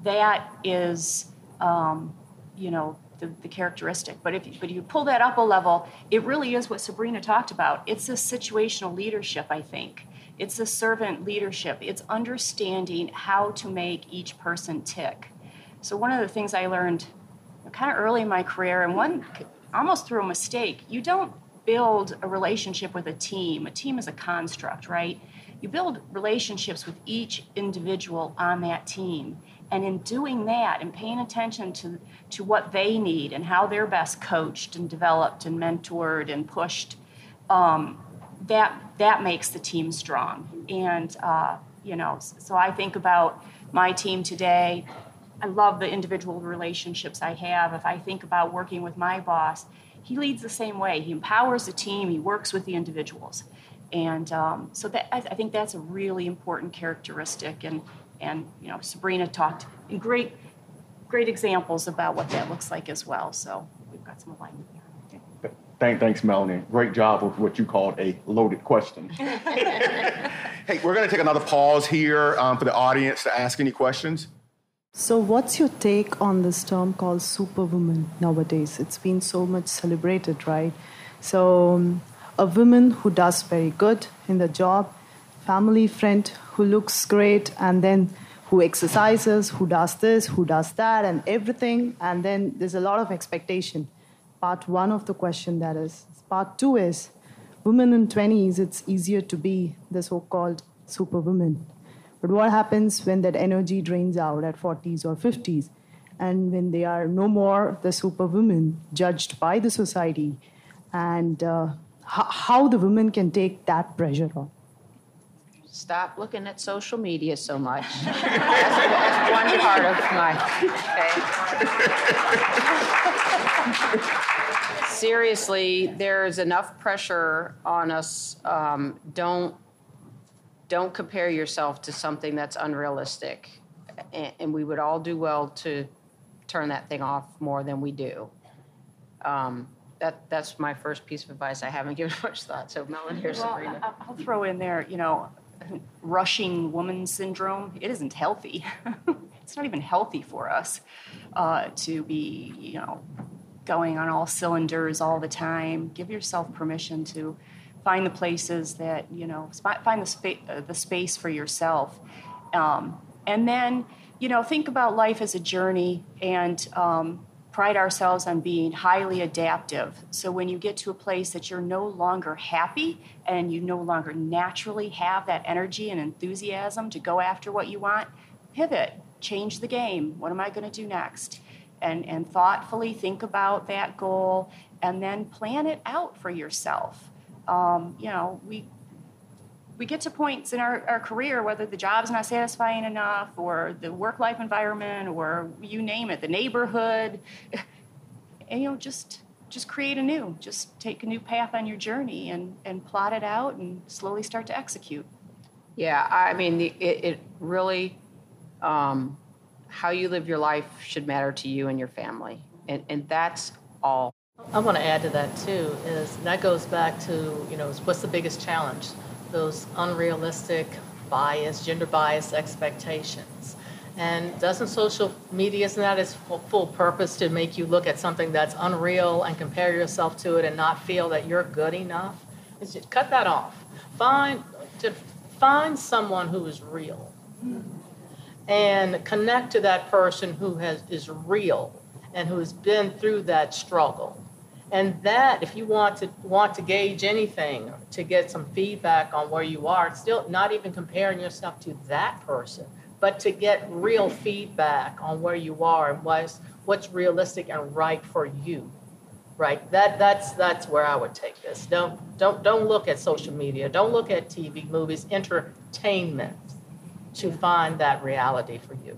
That is, um, you know, the, the characteristic. But if you, but you pull that up a level, it really is what Sabrina talked about. It's a situational leadership, I think. It's a servant leadership. It's understanding how to make each person tick. So one of the things I learned kind of early in my career, and one almost through a mistake, you don't build a relationship with a team. A team is a construct, right? You build relationships with each individual on that team. And in doing that and paying attention to, to what they need and how they're best coached and developed and mentored and pushed, um, that, that makes the team strong. And, uh, you know, so I think about my team today. I love the individual relationships I have. If I think about working with my boss, he leads the same way. He empowers the team, he works with the individuals. And um, so that, I, I think that's a really important characteristic. And and you know Sabrina talked in great great examples about what that looks like as well. So we've got some alignment there. Thank, thanks, Melanie. Great job with what you called a loaded question. hey, we're going to take another pause here um, for the audience to ask any questions. So, what's your take on this term called superwoman nowadays? It's been so much celebrated, right? So, um, a woman who does very good in the job, family friend who looks great, and then who exercises, who does this, who does that, and everything. And then there's a lot of expectation. Part one of the question that is. Part two is women in 20s, it's easier to be the so called superwoman. But what happens when that energy drains out at 40s or 50s? And when they are no more the superwoman judged by the society, and uh, how the women can take that pressure off stop looking at social media so much. that's, that's, one part of my. Okay. Seriously, there's enough pressure on us. Um, don't don't compare yourself to something that's unrealistic, and, and, we would all do well to turn that thing off more than we do. Um, that that's my first piece of advice. I haven't given much thought. So, Melanie or well, Sabrina. I'll throw in there. You know, rushing woman syndrome. It isn't healthy. it's not even healthy for us uh, to be, you know, going on all cylinders all the time. Give yourself permission to find the places that you know, find the, spa- uh, the space for yourself, um, and then you know, think about life as a journey and um, pride ourselves on being highly adaptive. So when you get to a place that you're no longer happy and you no longer naturally have that energy and enthusiasm to go after what you want, pivot, change the game. What am I going to do next? and, and thoughtfully think about that goal and then plan it out for yourself. Um, you know, we we get to points in our, our career, whether the job's not satisfying enough or the work life environment or you name it, the neighborhood, and you know, just just create a new, just take a new path on your journey and, and plot it out and slowly start to execute. Yeah, I mean, the, it, it really, um, how you live your life should matter to you and your family. And, and that's all. I want to add to that too, is that goes back to, you know, what's the biggest challenge? Those unrealistic bias, gender bias expectations. And doesn't social media, isn't that its full, purpose to make you look at something that's unreal and compare yourself to it and not feel that you're good enough? It's just, cut that off. Find, to find someone who is real and connect to that person who has, is real and who has been through that struggle. And that, if you want to want to gauge anything, to get some feedback on where you are, still not even comparing yourself to that person, but to get real feedback on where you are and what's what's realistic and right for you. Right? That that's that's where I would take this. Don't don't don't look at social media. Don't look at TV, movies, entertainment to find that reality for you.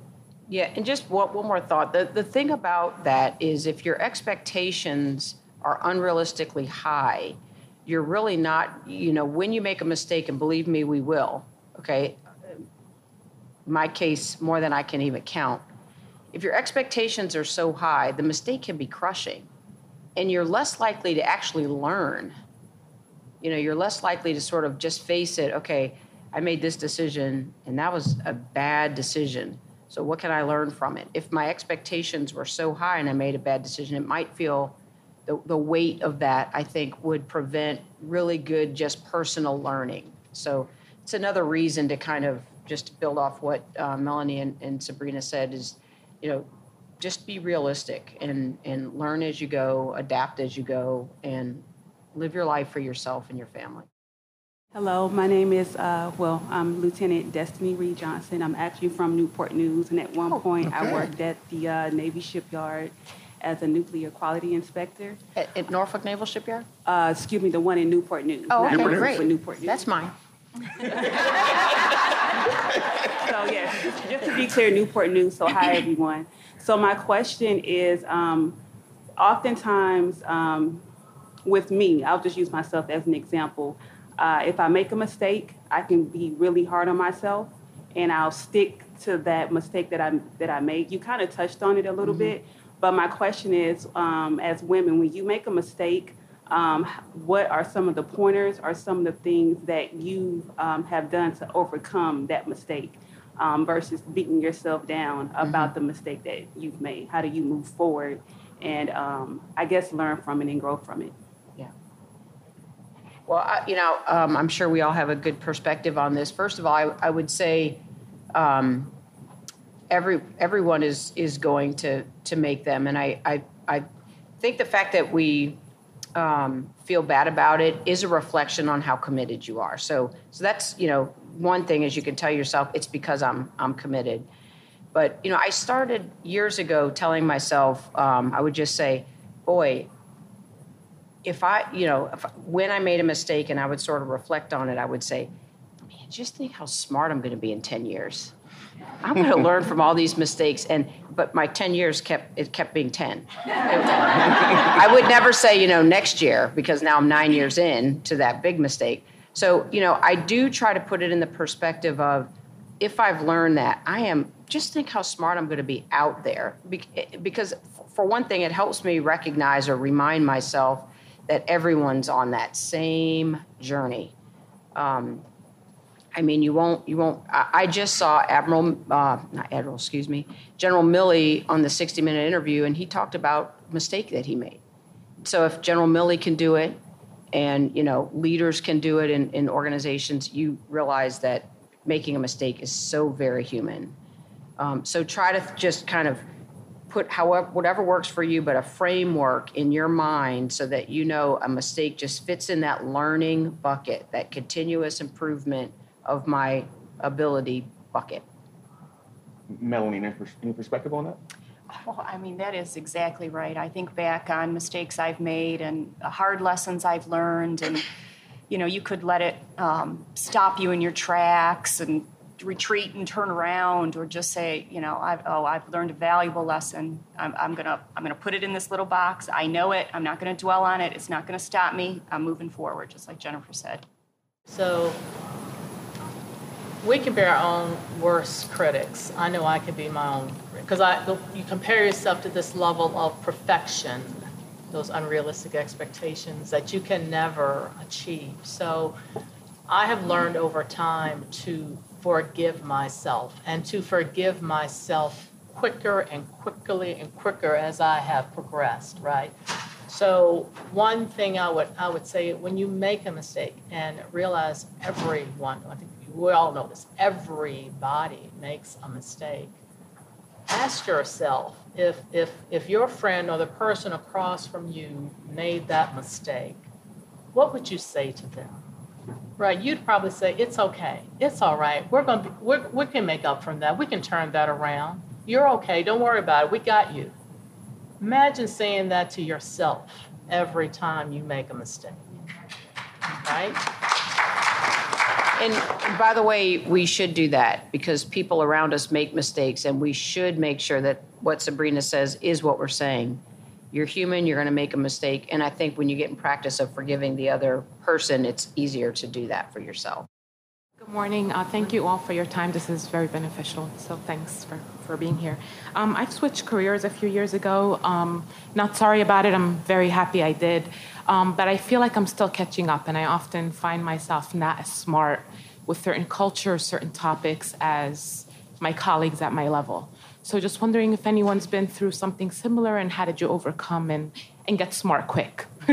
Yeah, and just one, one more thought. The, the thing about that is if your expectations are unrealistically high, you're really not, you know, when you make a mistake, and believe me, we will, okay? My case, more than I can even count. If your expectations are so high, the mistake can be crushing, and you're less likely to actually learn. You know, you're less likely to sort of just face it, okay, I made this decision, and that was a bad decision. So, what can I learn from it? If my expectations were so high and I made a bad decision, it might feel the, the weight of that, I think, would prevent really good, just personal learning. So, it's another reason to kind of just build off what uh, Melanie and, and Sabrina said is, you know, just be realistic and, and learn as you go, adapt as you go, and live your life for yourself and your family. Hello, my name is, uh, well, I'm Lieutenant Destiny Reed Johnson. I'm actually from Newport News, and at one Oh, point I worked at the uh, Navy shipyard as a nuclear quality inspector. At, at Norfolk Naval Shipyard? Uh, excuse me, the one in Newport News. Oh, okay, Newport, great. Newport News. That's mine. So yes, just to be clear, Newport News. So hi everyone. So my question is, um, oftentimes um, with me, I'll just use myself as an example. Uh, if I make a mistake, I can be really hard on myself, and I'll stick to that mistake that I that I made. You kind of touched on it a little bit, but my question is, um, as women, when you make a mistake, um, what are some of the pointers or some of the things that you um, have done to overcome that mistake um, versus beating yourself down about the mistake that you've made? How do you move forward and um, I guess learn from it and grow from it? Yeah. Well, I, you know, um, I'm sure we all have a good perspective on this. First of all, I, I would say um, every everyone is is going to to make them, and I I, I think the fact that we um, feel bad about it is a reflection on how committed you are. So so that's you know one thing is you can tell yourself it's because I'm I'm committed. But you know, I started years ago telling myself um, I would just say, boy, if I, you know, if, when I made a mistake and I would sort of reflect on it, I would say, man, just think how smart I'm going to be in 10 years. I'm going to learn from all these mistakes. And, but my 10 years kept, it kept being 10. I would never say, you know, next year, because now I'm nine years in to that big mistake. So, you know, I do try to put it in the perspective of if I've learned that, I am, just think how smart I'm going to be out there. Because, for one thing, it helps me recognize or remind myself that everyone's on that same journey. Um, I mean, you won't, you won't. I, I just saw Admiral, uh, not Admiral, excuse me, General Milley on the 60 Minute interview, and he talked about mistake that he made. So if General Milley can do it, and you know leaders can do it in, in organizations, you realize that making a mistake is so very human. Um, so try to just kind of put however whatever works for you, but a framework in your mind so that you know a mistake just fits in that learning bucket, that continuous improvement of my ability bucket. Melanie, any pers- any perspective on that? Well, I mean, that is exactly right. I think back on mistakes I've made and hard lessons I've learned, and you know, you could let it um, stop you in your tracks and retreat and turn around, or just say, you know, I've, oh, I've learned a valuable lesson. I'm, I'm gonna, I'm gonna put it in this little box. I know it. I'm not gonna dwell on it. It's not gonna stop me. I'm moving forward, just like Jennifer said. So we can be our own worst critics. I know I can be my own because you compare yourself to this level of perfection, those unrealistic expectations that you can never achieve. So I have learned over time to forgive myself and to forgive myself quicker and quickly and quicker as I have progressed, right? So one thing I would I would say when you make a mistake and realize everyone, I think we all know this, everybody makes a mistake. Ask yourself if if if your friend or the person across from you made that mistake, what would you say to them? Right, you'd probably say, "It's okay. It's all right. We're gonna be, we're, we can make up from that. We can turn that around. You're okay. Don't worry about it. We got you." Imagine saying that to yourself every time you make a mistake, right? And by the way, we should do that because people around us make mistakes, and we should make sure that what Sabrina says is what we're saying. You're human, you're going to make a mistake. And I think when you get in practice of forgiving the other person, it's easier to do that for yourself. Good morning. Uh, thank you all for your time. This is very beneficial. So thanks for, for being here. Um, I switched careers a few years ago. Um, not sorry about it. I'm very happy I did. Um, but I feel like I'm still catching up, and I often find myself not as smart with certain cultures, certain topics as my colleagues at my level. So just wondering if anyone's been through something similar and how did you overcome and, and get smart quick?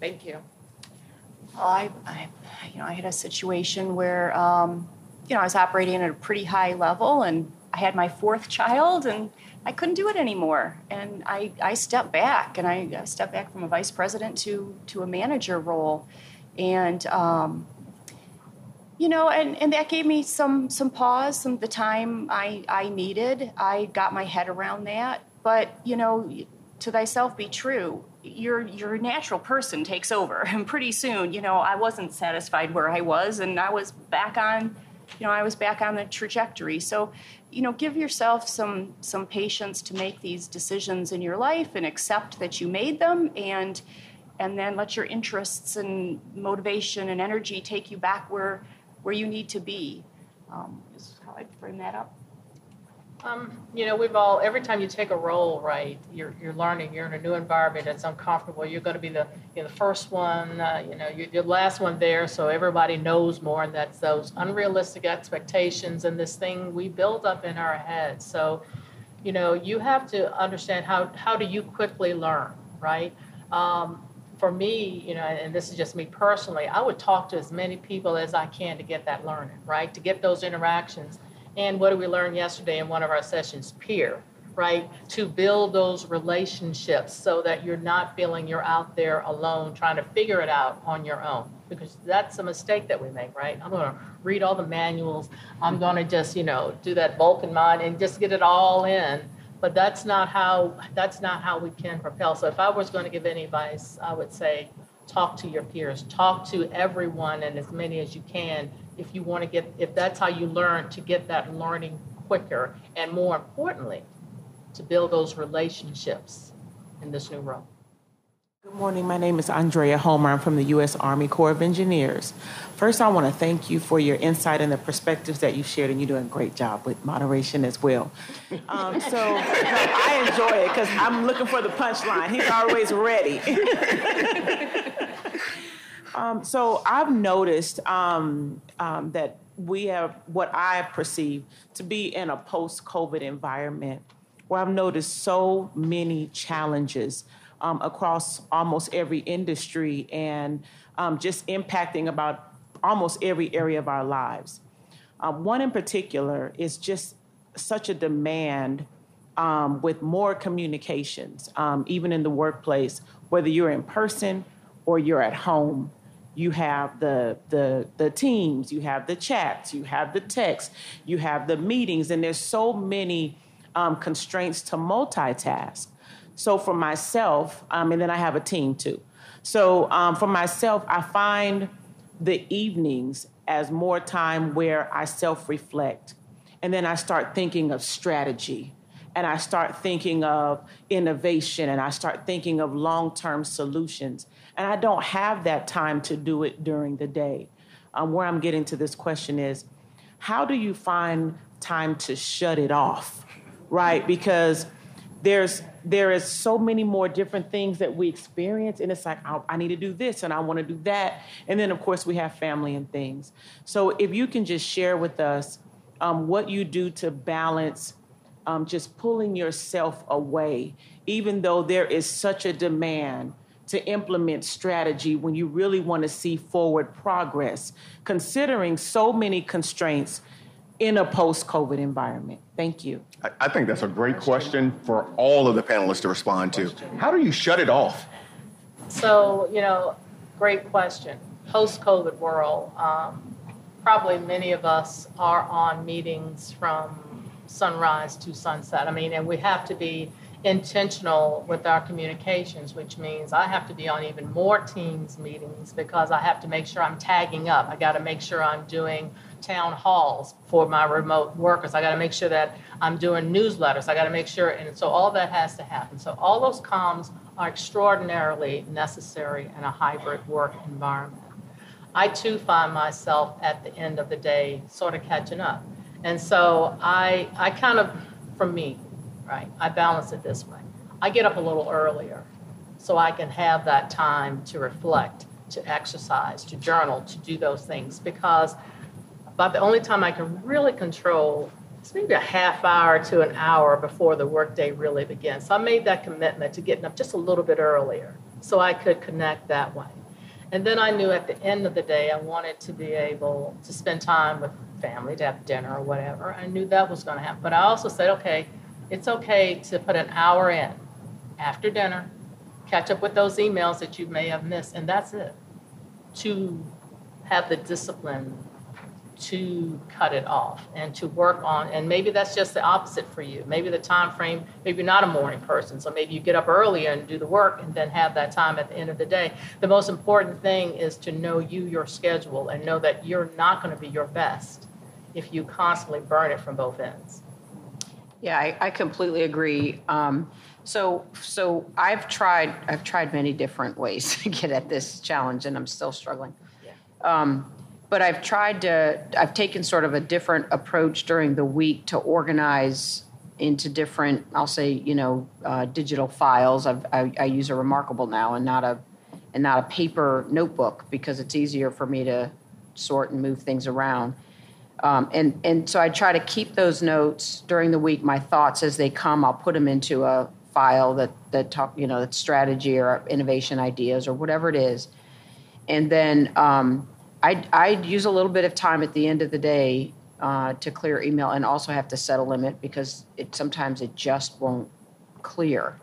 Thank you. I, I, you know, I had a situation where, um, you know, I was operating at a pretty high level, and I had my fourth child, and I couldn't do it anymore. And I, I stepped back, and I, stepped back from a vice president to to a manager role, and um, you know, and, and that gave me some some pause, some the time I, I needed. I got my head around that. But, you know, to thyself be true. Your your natural person takes over. And pretty soon, you know, I wasn't satisfied where I was and I was back on you know, I was back on the trajectory. So, you know, give yourself some some patience to make these decisions in your life and accept that you made them and and then let your interests and motivation and energy take you back where where you need to be. Um, is how I frame that up. Um, you know, we've all every time you take a role, right? You're you're learning. You're in a new environment. It's uncomfortable. You're going to be the you know, the first one. Uh, you know, you're the last one there, so everybody knows more, and that's those unrealistic expectations and this thing we build up in our heads. So, you know, you have to understand how how do you quickly learn, right? Um, for me, you know, and this is just me personally, I would talk to as many people as I can to get that learning, right? To get those interactions. And what did we learn yesterday in one of our sessions? Peer, right? To build those relationships so that you're not feeling you're out there alone trying to figure it out on your own. Because that's a mistake that we make, right? I'm going to read all the manuals. I'm going to just, you know, do that Vulcan mind and just get it all in but that's not how that's not how we can propel. So if I was going to give any advice, I would say talk to your peers, talk to everyone and as many as you can if you want to get if that's how you learn to get that learning quicker and more importantly to build those relationships in this new role. Good morning. My name is Andrea Homer. I'm from the U.S. Army Corps of Engineers. First, I want to thank you for your insight and the perspectives that you shared, and you're doing a great job with moderation as well. Um, so no, I enjoy it because I'm looking for the punchline. He's always ready. um, so I've noticed um, um, that we have what I perceive to be in a post-COVID environment where I've noticed so many challenges um, across almost every industry and um, just impacting about almost every area of our lives. Um, one in particular is just such a demand um, with more communications, um, even in the workplace, whether you're in person or you're at home. You have the, the, the teams, you have the chats, you have the texts, you have the meetings, and there's so many um, constraints to multitask. So for myself, um, and then I have a team too. So um, for myself, I find the evenings as more time where I self reflect. And then I start thinking of strategy and I start thinking of innovation and I start thinking of long term solutions. And I don't have that time to do it during the day. Um, where I'm getting to this question is how do you find time to shut it off, right? Because there's there is so many more different things that we experience and it's like I, I need to do this and i want to do that and then of course we have family and things so if you can just share with us um, what you do to balance um, just pulling yourself away even though there is such a demand to implement strategy when you really want to see forward progress considering so many constraints in a post-covid environment thank you I, I think that's a great question for all of the panelists to respond to. How do you shut it off? So, you know, great question. Post COVID world, um, probably many of us are on meetings from sunrise to sunset. I mean, and we have to be intentional with our communications, which means I have to be on even more Teams meetings because I have to make sure I'm tagging up. I got to make sure I'm doing town halls for my remote workers. I got to make sure that I'm doing newsletters. I got to make sure, and so all that has to happen. So all those comms are extraordinarily necessary in a hybrid work environment. I too find myself at the end of the day sort of catching up. And so I, I kind of, for me, right, I balance it this way. I get up a little earlier so I can have that time to reflect, to exercise, to journal, to do those things because about the only time I can really control is maybe a half hour to an hour before the workday really begins. So I made that commitment to getting up just a little bit earlier so I could connect that way. And then I knew at the end of the day, I wanted to be able to spend time with family, to have dinner or whatever. I knew that was going to happen. But I also said, okay, it's okay to put an hour in after dinner, catch up with those emails that you may have missed, and that's it. To have the discipline to cut it off and to work on and maybe that's just the opposite for you. Maybe the time frame maybe you're not a morning person so maybe you get up earlier and do the work and then have that time at the end of the day. The most important thing is to know you your schedule and know that you're not going to be your best if you constantly burn it from both ends yeah i, I completely agree um, so so i've tried i've tried many different ways to get at this challenge and i'm still struggling um, but I've tried to, I've taken sort of a different approach during the week to organize into different, I'll say, you know, uh, digital files. I've, I, I use a Remarkable now and not a, and not a paper notebook because it's easier for me to sort and move things around. Um, and and so I try to keep those notes during the week. My thoughts as they come, I'll put them into a file that that talk, you know, that's strategy or innovation ideas or whatever it is, and then um, I I use a little bit of time at the end of the day uh, to clear email and also have to set a limit because it sometimes it just won't clear.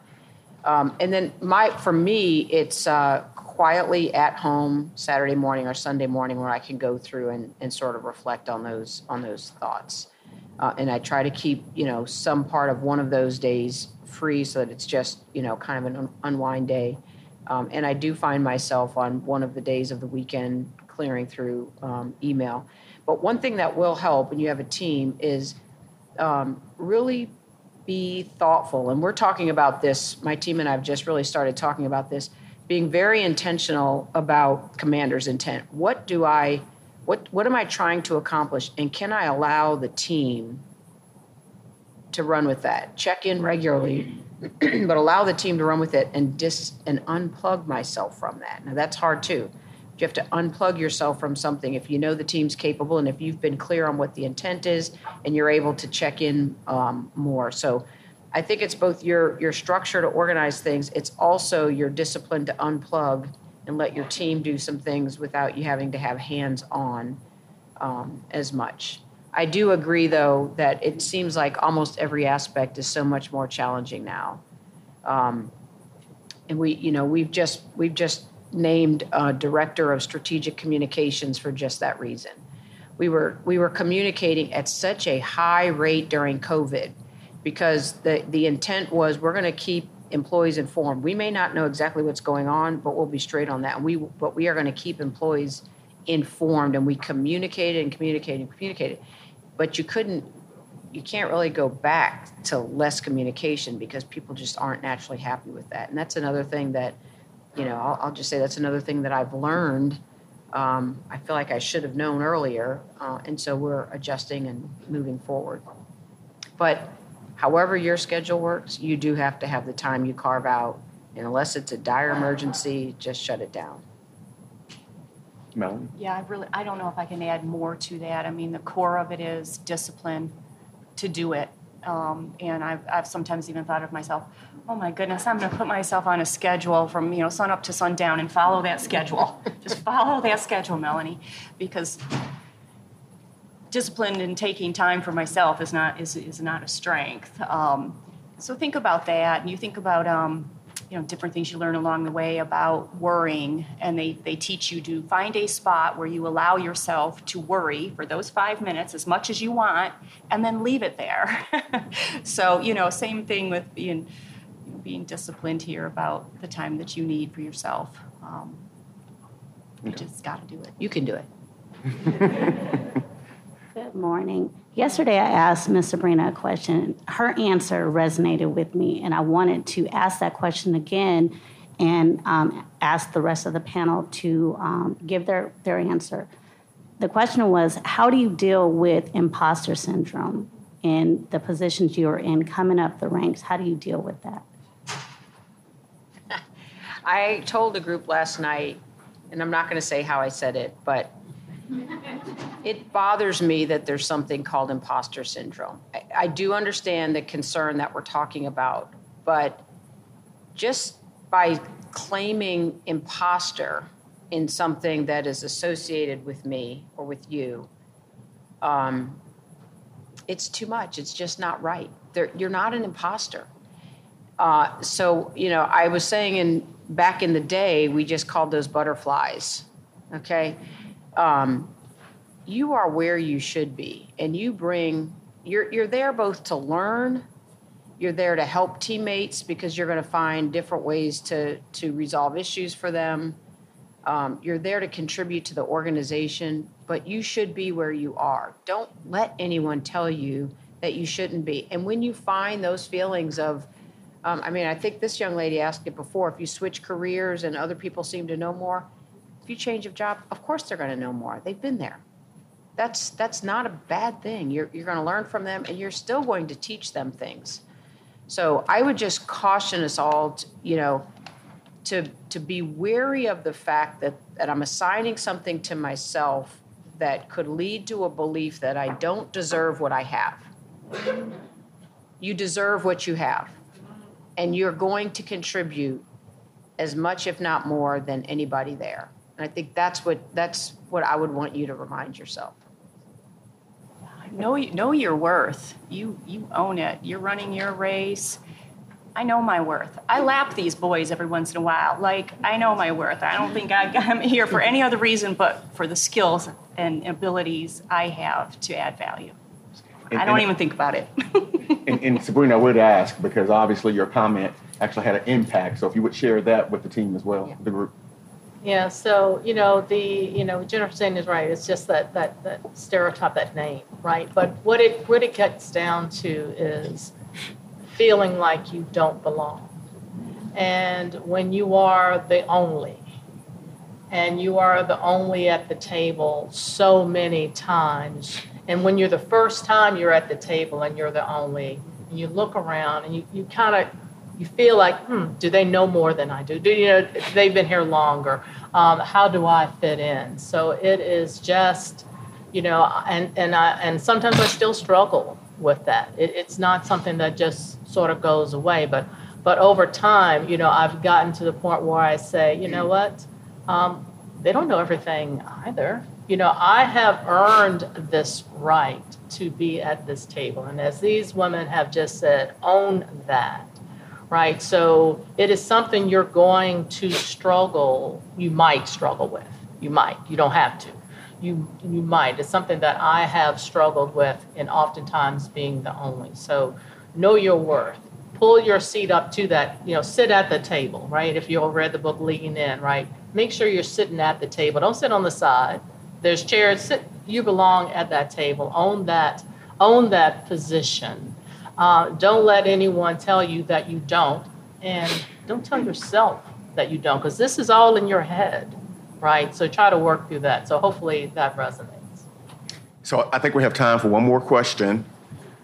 Um, and then my for me it's uh, quietly at home Saturday morning or Sunday morning where I can go through and, and sort of reflect on those on those thoughts. Uh, and I try to keep you know some part of one of those days free so that it's just you know kind of an un- unwind day. Um, and I do find myself on one of the days of the weekend clearing through um, email. But one thing that will help when you have a team is um, really be thoughtful. And we're talking about this, my team and I have just really started talking about this, being very intentional about commander's intent. What do I, what, what am I trying to accomplish? And can I allow the team to run with that? Check in regularly, but allow the team to run with it and dis and unplug myself from that. Now that's hard too you have to unplug yourself from something if you know the team's capable and if you've been clear on what the intent is and you're able to check in um, more. So I think it's both your your structure to organize things. It's also your discipline to unplug and let your team do some things without you having to have hands on um, as much. I do agree, though, that it seems like almost every aspect is so much more challenging now. Um, and we, you know, we've just we've just named uh, director of strategic communications for just that reason. We were we were communicating at such a high rate during COVID because the, the intent was we're going to keep employees informed. We may not know exactly what's going on, but we'll be straight on that. And we, but we are going to keep employees informed and we communicated and communicated and communicated. But you couldn't, you can't really go back to less communication because people just aren't naturally happy with that. And that's another thing that, you know, I'll, I'll just say that's another thing that I've learned. Um, I feel like I should have known earlier. Uh, and so we're adjusting and moving forward. But however your schedule works, you do have to have the time you carve out. And unless it's a dire emergency, just shut it down. Melanie? Yeah, I really, I don't know if I can add more to that. I mean, the core of it is discipline to do it. Um, and I've, I've sometimes even thought of myself, oh my goodness, I'm going to put myself on a schedule from you know sun up to sundown and follow that schedule. Just follow that schedule, Melanie, because discipline and taking time for myself is not is, is not a strength. Um, so think about that, and you think about um, you know different things you learn along the way about worrying, and they they teach you to find a spot where you allow yourself to worry for those five minutes as much as you want, and then leave it there. so you know, same thing with being being disciplined here about the time that you need for yourself. Um, you just got to do it. You can do it. Good morning. Yesterday, I asked Ms. Sabrina a question. Her answer resonated with me, and I wanted to ask that question again and um, ask the rest of the panel to um, give their, their answer. The question was How do you deal with imposter syndrome in the positions you're in coming up the ranks? How do you deal with that? I told the group last night, and I'm not going to say how I said it, but it bothers me that there's something called imposter syndrome. I, I, do understand the concern that we're talking about, but just by claiming imposter in something that is associated with me or with you, um, it's too much. It's just not right. You're not an imposter. Uh, so, you know, I was saying in back in the day, we just called those butterflies. Okay. Um, you are where you should be, and you bring, you're, you're there both to learn, you're there to help teammates because you're going to find different ways to, to resolve issues for them. Um, you're there to contribute to the organization, but you should be where you are. Don't let anyone tell you that you shouldn't be. And when you find those feelings of, um, I mean, I think this young lady asked it before if you switch careers and other people seem to know more, if you change of job, of course they're going to know more. They've been there. That's, that's not a bad thing. You're, you're going to learn from them and you're still going to teach them things. So I would just caution us all, to, you know, to, to be wary of the fact that, that I'm assigning something to myself that could lead to a belief that I don't deserve what I have. You deserve what you have and you're going to contribute as much if not more than anybody there and i think that's what that's what i would want you to remind yourself know know your worth you you own it you're running your race i know my worth i lap these boys every once in a while like i know my worth i don't think i'm here for any other reason but for the skills and abilities i have to add value and, I don't even think about it. and, and, Sabrina, I would ask because obviously your comment actually had an impact. So if you would share that with the team as well, yeah. the group. Yeah. So you know the you know Jennifer saying is right. It's just that that that stereotype, that name, right? But what it what it gets down to is feeling like you don't belong, and when you are the only. And you are the only at the table so many times and when you're the first time you're at the table and you're the only, and you look around and you, you kind of you feel like, hmm, do they know more than I do? Do you know they've been here longer? Um, how do I fit in? So it is just, you know, and and I and sometimes I still struggle with that. It, it's not something that just sort of goes away, but but over time, you know, I've gotten to the point where I say, you know what, um, they don't know everything either you know, I have earned this right to be at this table. And as these women have just said, own that, right? So it is something you're going to struggle, you might struggle with. You might, you don't have to. You, you might. It's something that I have struggled with, and oftentimes being the only. So know your worth. Pull your seat up to that, you know, sit at the table, right? If you all read the book Lean In, right? Make sure you're sitting at the table. Don't sit on the side. There's chairs. Sit. You belong at that table. Own that. Own that position. Uh, don't let anyone tell you that you don't, and don't tell yourself that you don't, because this is all in your head, right? So try to work through that. So hopefully that resonates. So I think we have time for one more question.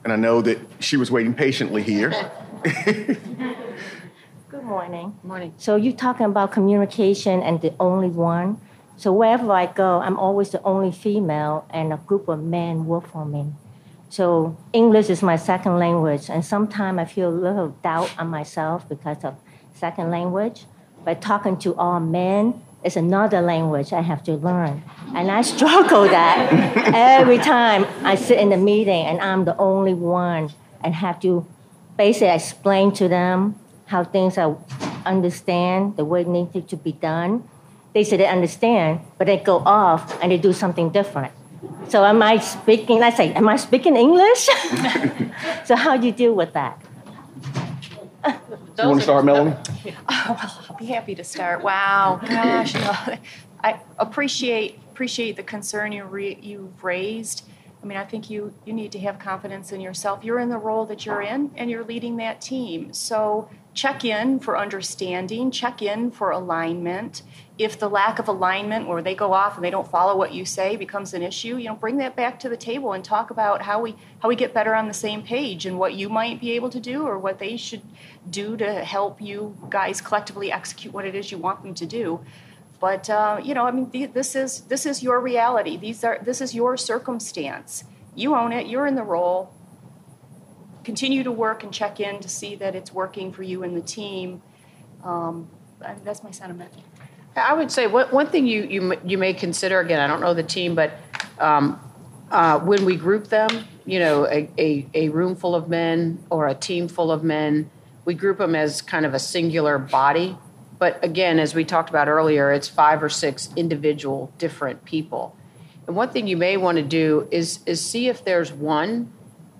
And I know that she was waiting patiently here. Good morning. Morning. So you're talking about communication and the only one. So wherever I go, I'm always the only female, and a group of men work for me. So English is my second language, and sometimes I feel a little doubt on myself because of second language. But talking to all men is another language I have to learn, and I struggle that every time I sit in the meeting and I'm the only one and have to basically explain to them how things are understand the way it needs to be done. They say they understand, but they go off and they do something different. So am I speaking, let's say, am I speaking English? so how do you deal with that? you want to start, Melanie? Oh, well, I'll be happy to start. Wow, gosh, you I appreciate appreciate the concern you re, you've raised. I mean, I think you you need to have confidence in yourself. You're in the role that you're in, and you're leading that team. So check in for understanding. Check in for alignment. If the lack of alignment, or they go off and they don't follow what you say, becomes an issue, you know, bring that back to the table and talk about how we how we get better on the same page and what you might be able to do or what they should do to help you guys collectively execute what it is you want them to do. But uh, you know, I mean, this is this is your reality. These are this is your circumstance. You own it. You're in the role. Continue to work and check in to see that it's working for you and the team. Um, and that's my sentiment. I would say one, one thing you, you, you may consider, again, I don't know the team, but um, uh, when we group them, you know, a, a, a room full of men or a team full of men, we group them as kind of a singular body. But again, as we talked about earlier, it's five or six individual different people. And one thing you may want to do is, is see if there's one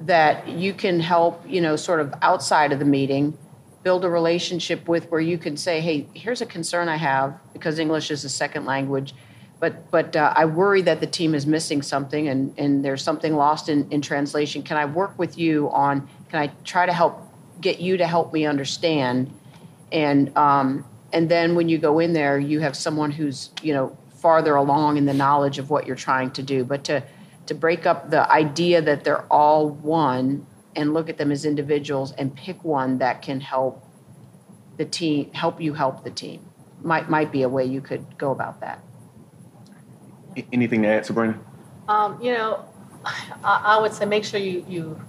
that you can help, you know, sort of outside of the meeting build a relationship with where you can say, hey, here's a concern I have because English is a second language. But, but uh, I worry that the team is missing something and, and there's something lost in, in translation. Can I work with you on, can I try to help get you to help me understand? And, um, and then when you go in there, you have someone who's, you know, farther along in the knowledge of what you're trying to do. But to, to break up the idea that they're all one and look at them as individuals and pick one that can help the team help you help the team. Might might be a way you could go about that. Anything to add sabrina? Um, you know I, I, would say make sure you, you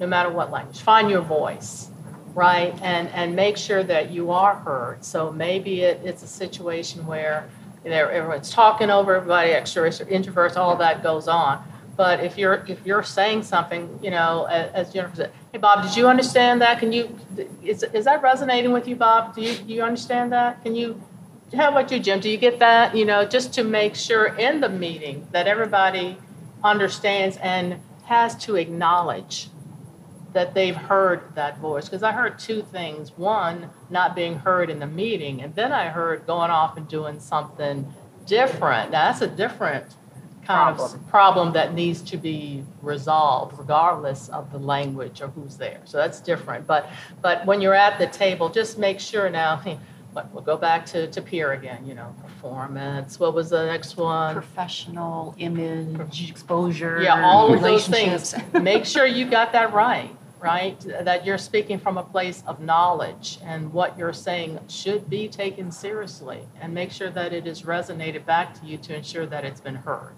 no matter what language find your voice right? And and make sure that you are heard. So maybe it, it's a situation where you know, everyone's talking over everybody extroverts introverts all that goes on but if you're if you're saying something, you know, as Jennifer said, hey Bob, did you understand that? Can you is is that resonating with you, Bob? Do you do you understand that? Can you how about you, Jim? Do you get that? You know, just to make sure in the meeting that everybody understands and has to acknowledge that they've heard that voice. Because I heard two things. One, not being heard in the meeting, and then I heard going off and doing something different. Now, that's a different kind problem. of problem that needs to be resolved regardless of the language or who's there so that's different but but when you're at the table just make sure now but we'll go back to, to peer again you know performance what was the next one professional image exposure yeah all of those things make sure you got that right right? That you're speaking from a place of knowledge and what you're saying should be taken seriously and make sure that it is resonated back to you to ensure that it's been heard.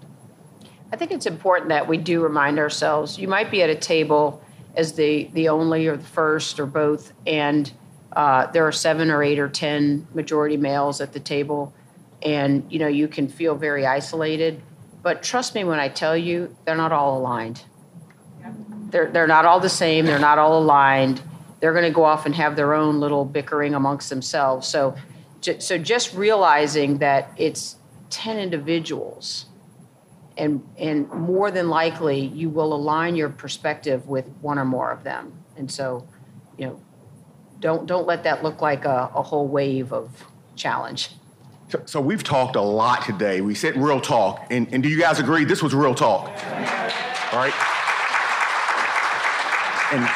I think it's important that we do remind ourselves. You might be at a table as the the only or the first or both, and uh, there are seven or eight or ten majority males at the table, and you know you can feel very isolated. But trust me when I tell you, they're not all aligned. They're they're not all the same. They're not all aligned. They're going to go off and have their own little bickering amongst themselves. So, so just realizing that it's ten individuals and and more than likely you will align your perspective with one or more of them And so, you know, don't, don't let that look like a, a whole wave of challenge. So, so we've talked a lot today. We said real talk. And, and do you guys agree this was real talk? All right? And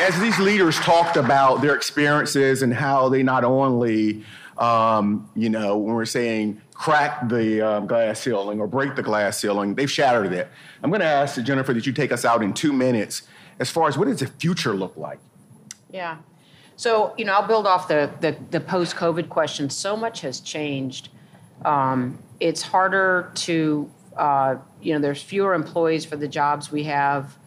as these leaders talked about their experiences and how they not only, um, you know, when we're saying crack the um, glass ceiling or break the glass ceiling, they've shattered it. I'm going to ask Jennifer that you take us out in two minutes as far as what does the future look like? Yeah. So, you know, I'll build off the, the, the post COVID question. So much has changed. Um, it's harder to, uh, you know, there's fewer employees for the jobs we have.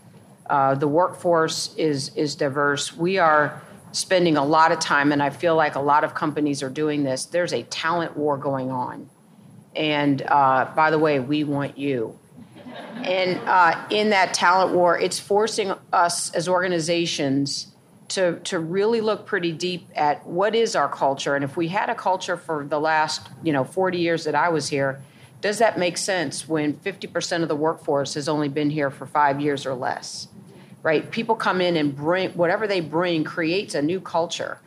Uh, the workforce is, is diverse. We are spending a lot of time, and I feel like a lot of companies are doing this. There's a talent war going on. And uh, by the way, we want you. And uh, in that talent war, it's forcing us as organizations to, to really look pretty deep at what is our culture. And if we had a culture for the last, you know, 40 years that I was here, does that make sense when 50% of the workforce has only been here for five years or less? Right? People come in and bring whatever they bring creates a new culture.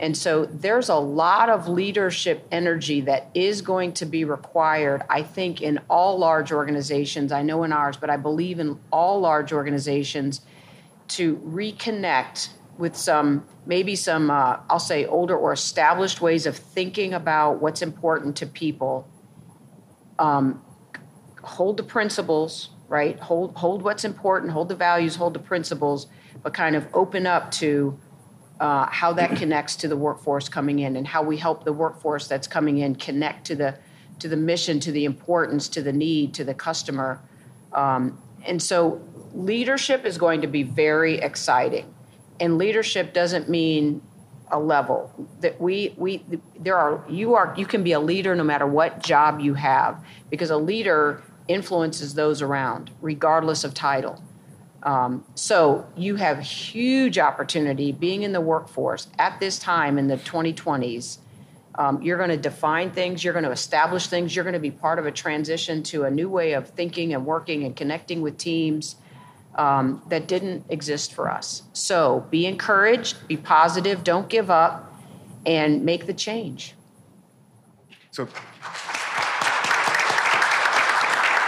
And so there's a lot of leadership energy that is going to be required, I think, in all large organizations. I know in ours, but I believe in all large organizations to reconnect with some, maybe some, uh, I'll say, older or established ways of thinking about what's important to people. Um, hold the principles, right? Hold, hold what's important, hold the values, hold the principles, but kind of open up to uh, how that connects to the workforce coming in and how we help the workforce that's coming in connect to the to the mission, to the importance, to the need, to the customer. Um, and so leadership is going to be very exciting. And leadership doesn't mean a level that we we there are you are you can be a leader no matter what job you have because a leader influences those around regardless of title um, so you have huge opportunity being in the workforce at this time in the 2020s. Um, you're going to define things, you're going to establish things, you're going to be part of a transition to a new way of thinking and working and connecting with teams um, that didn't exist for us. So be encouraged, be positive, don't give up, and make the change. So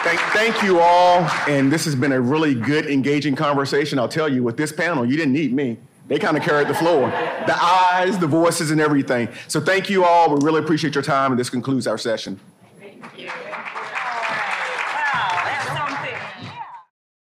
Thank, thank you all. And this has been a really good, engaging conversation. I'll tell you, with this panel, you didn't need me. They kind of carried the floor the eyes, the voices, and everything. So thank you all. We really appreciate your time, and this concludes our session.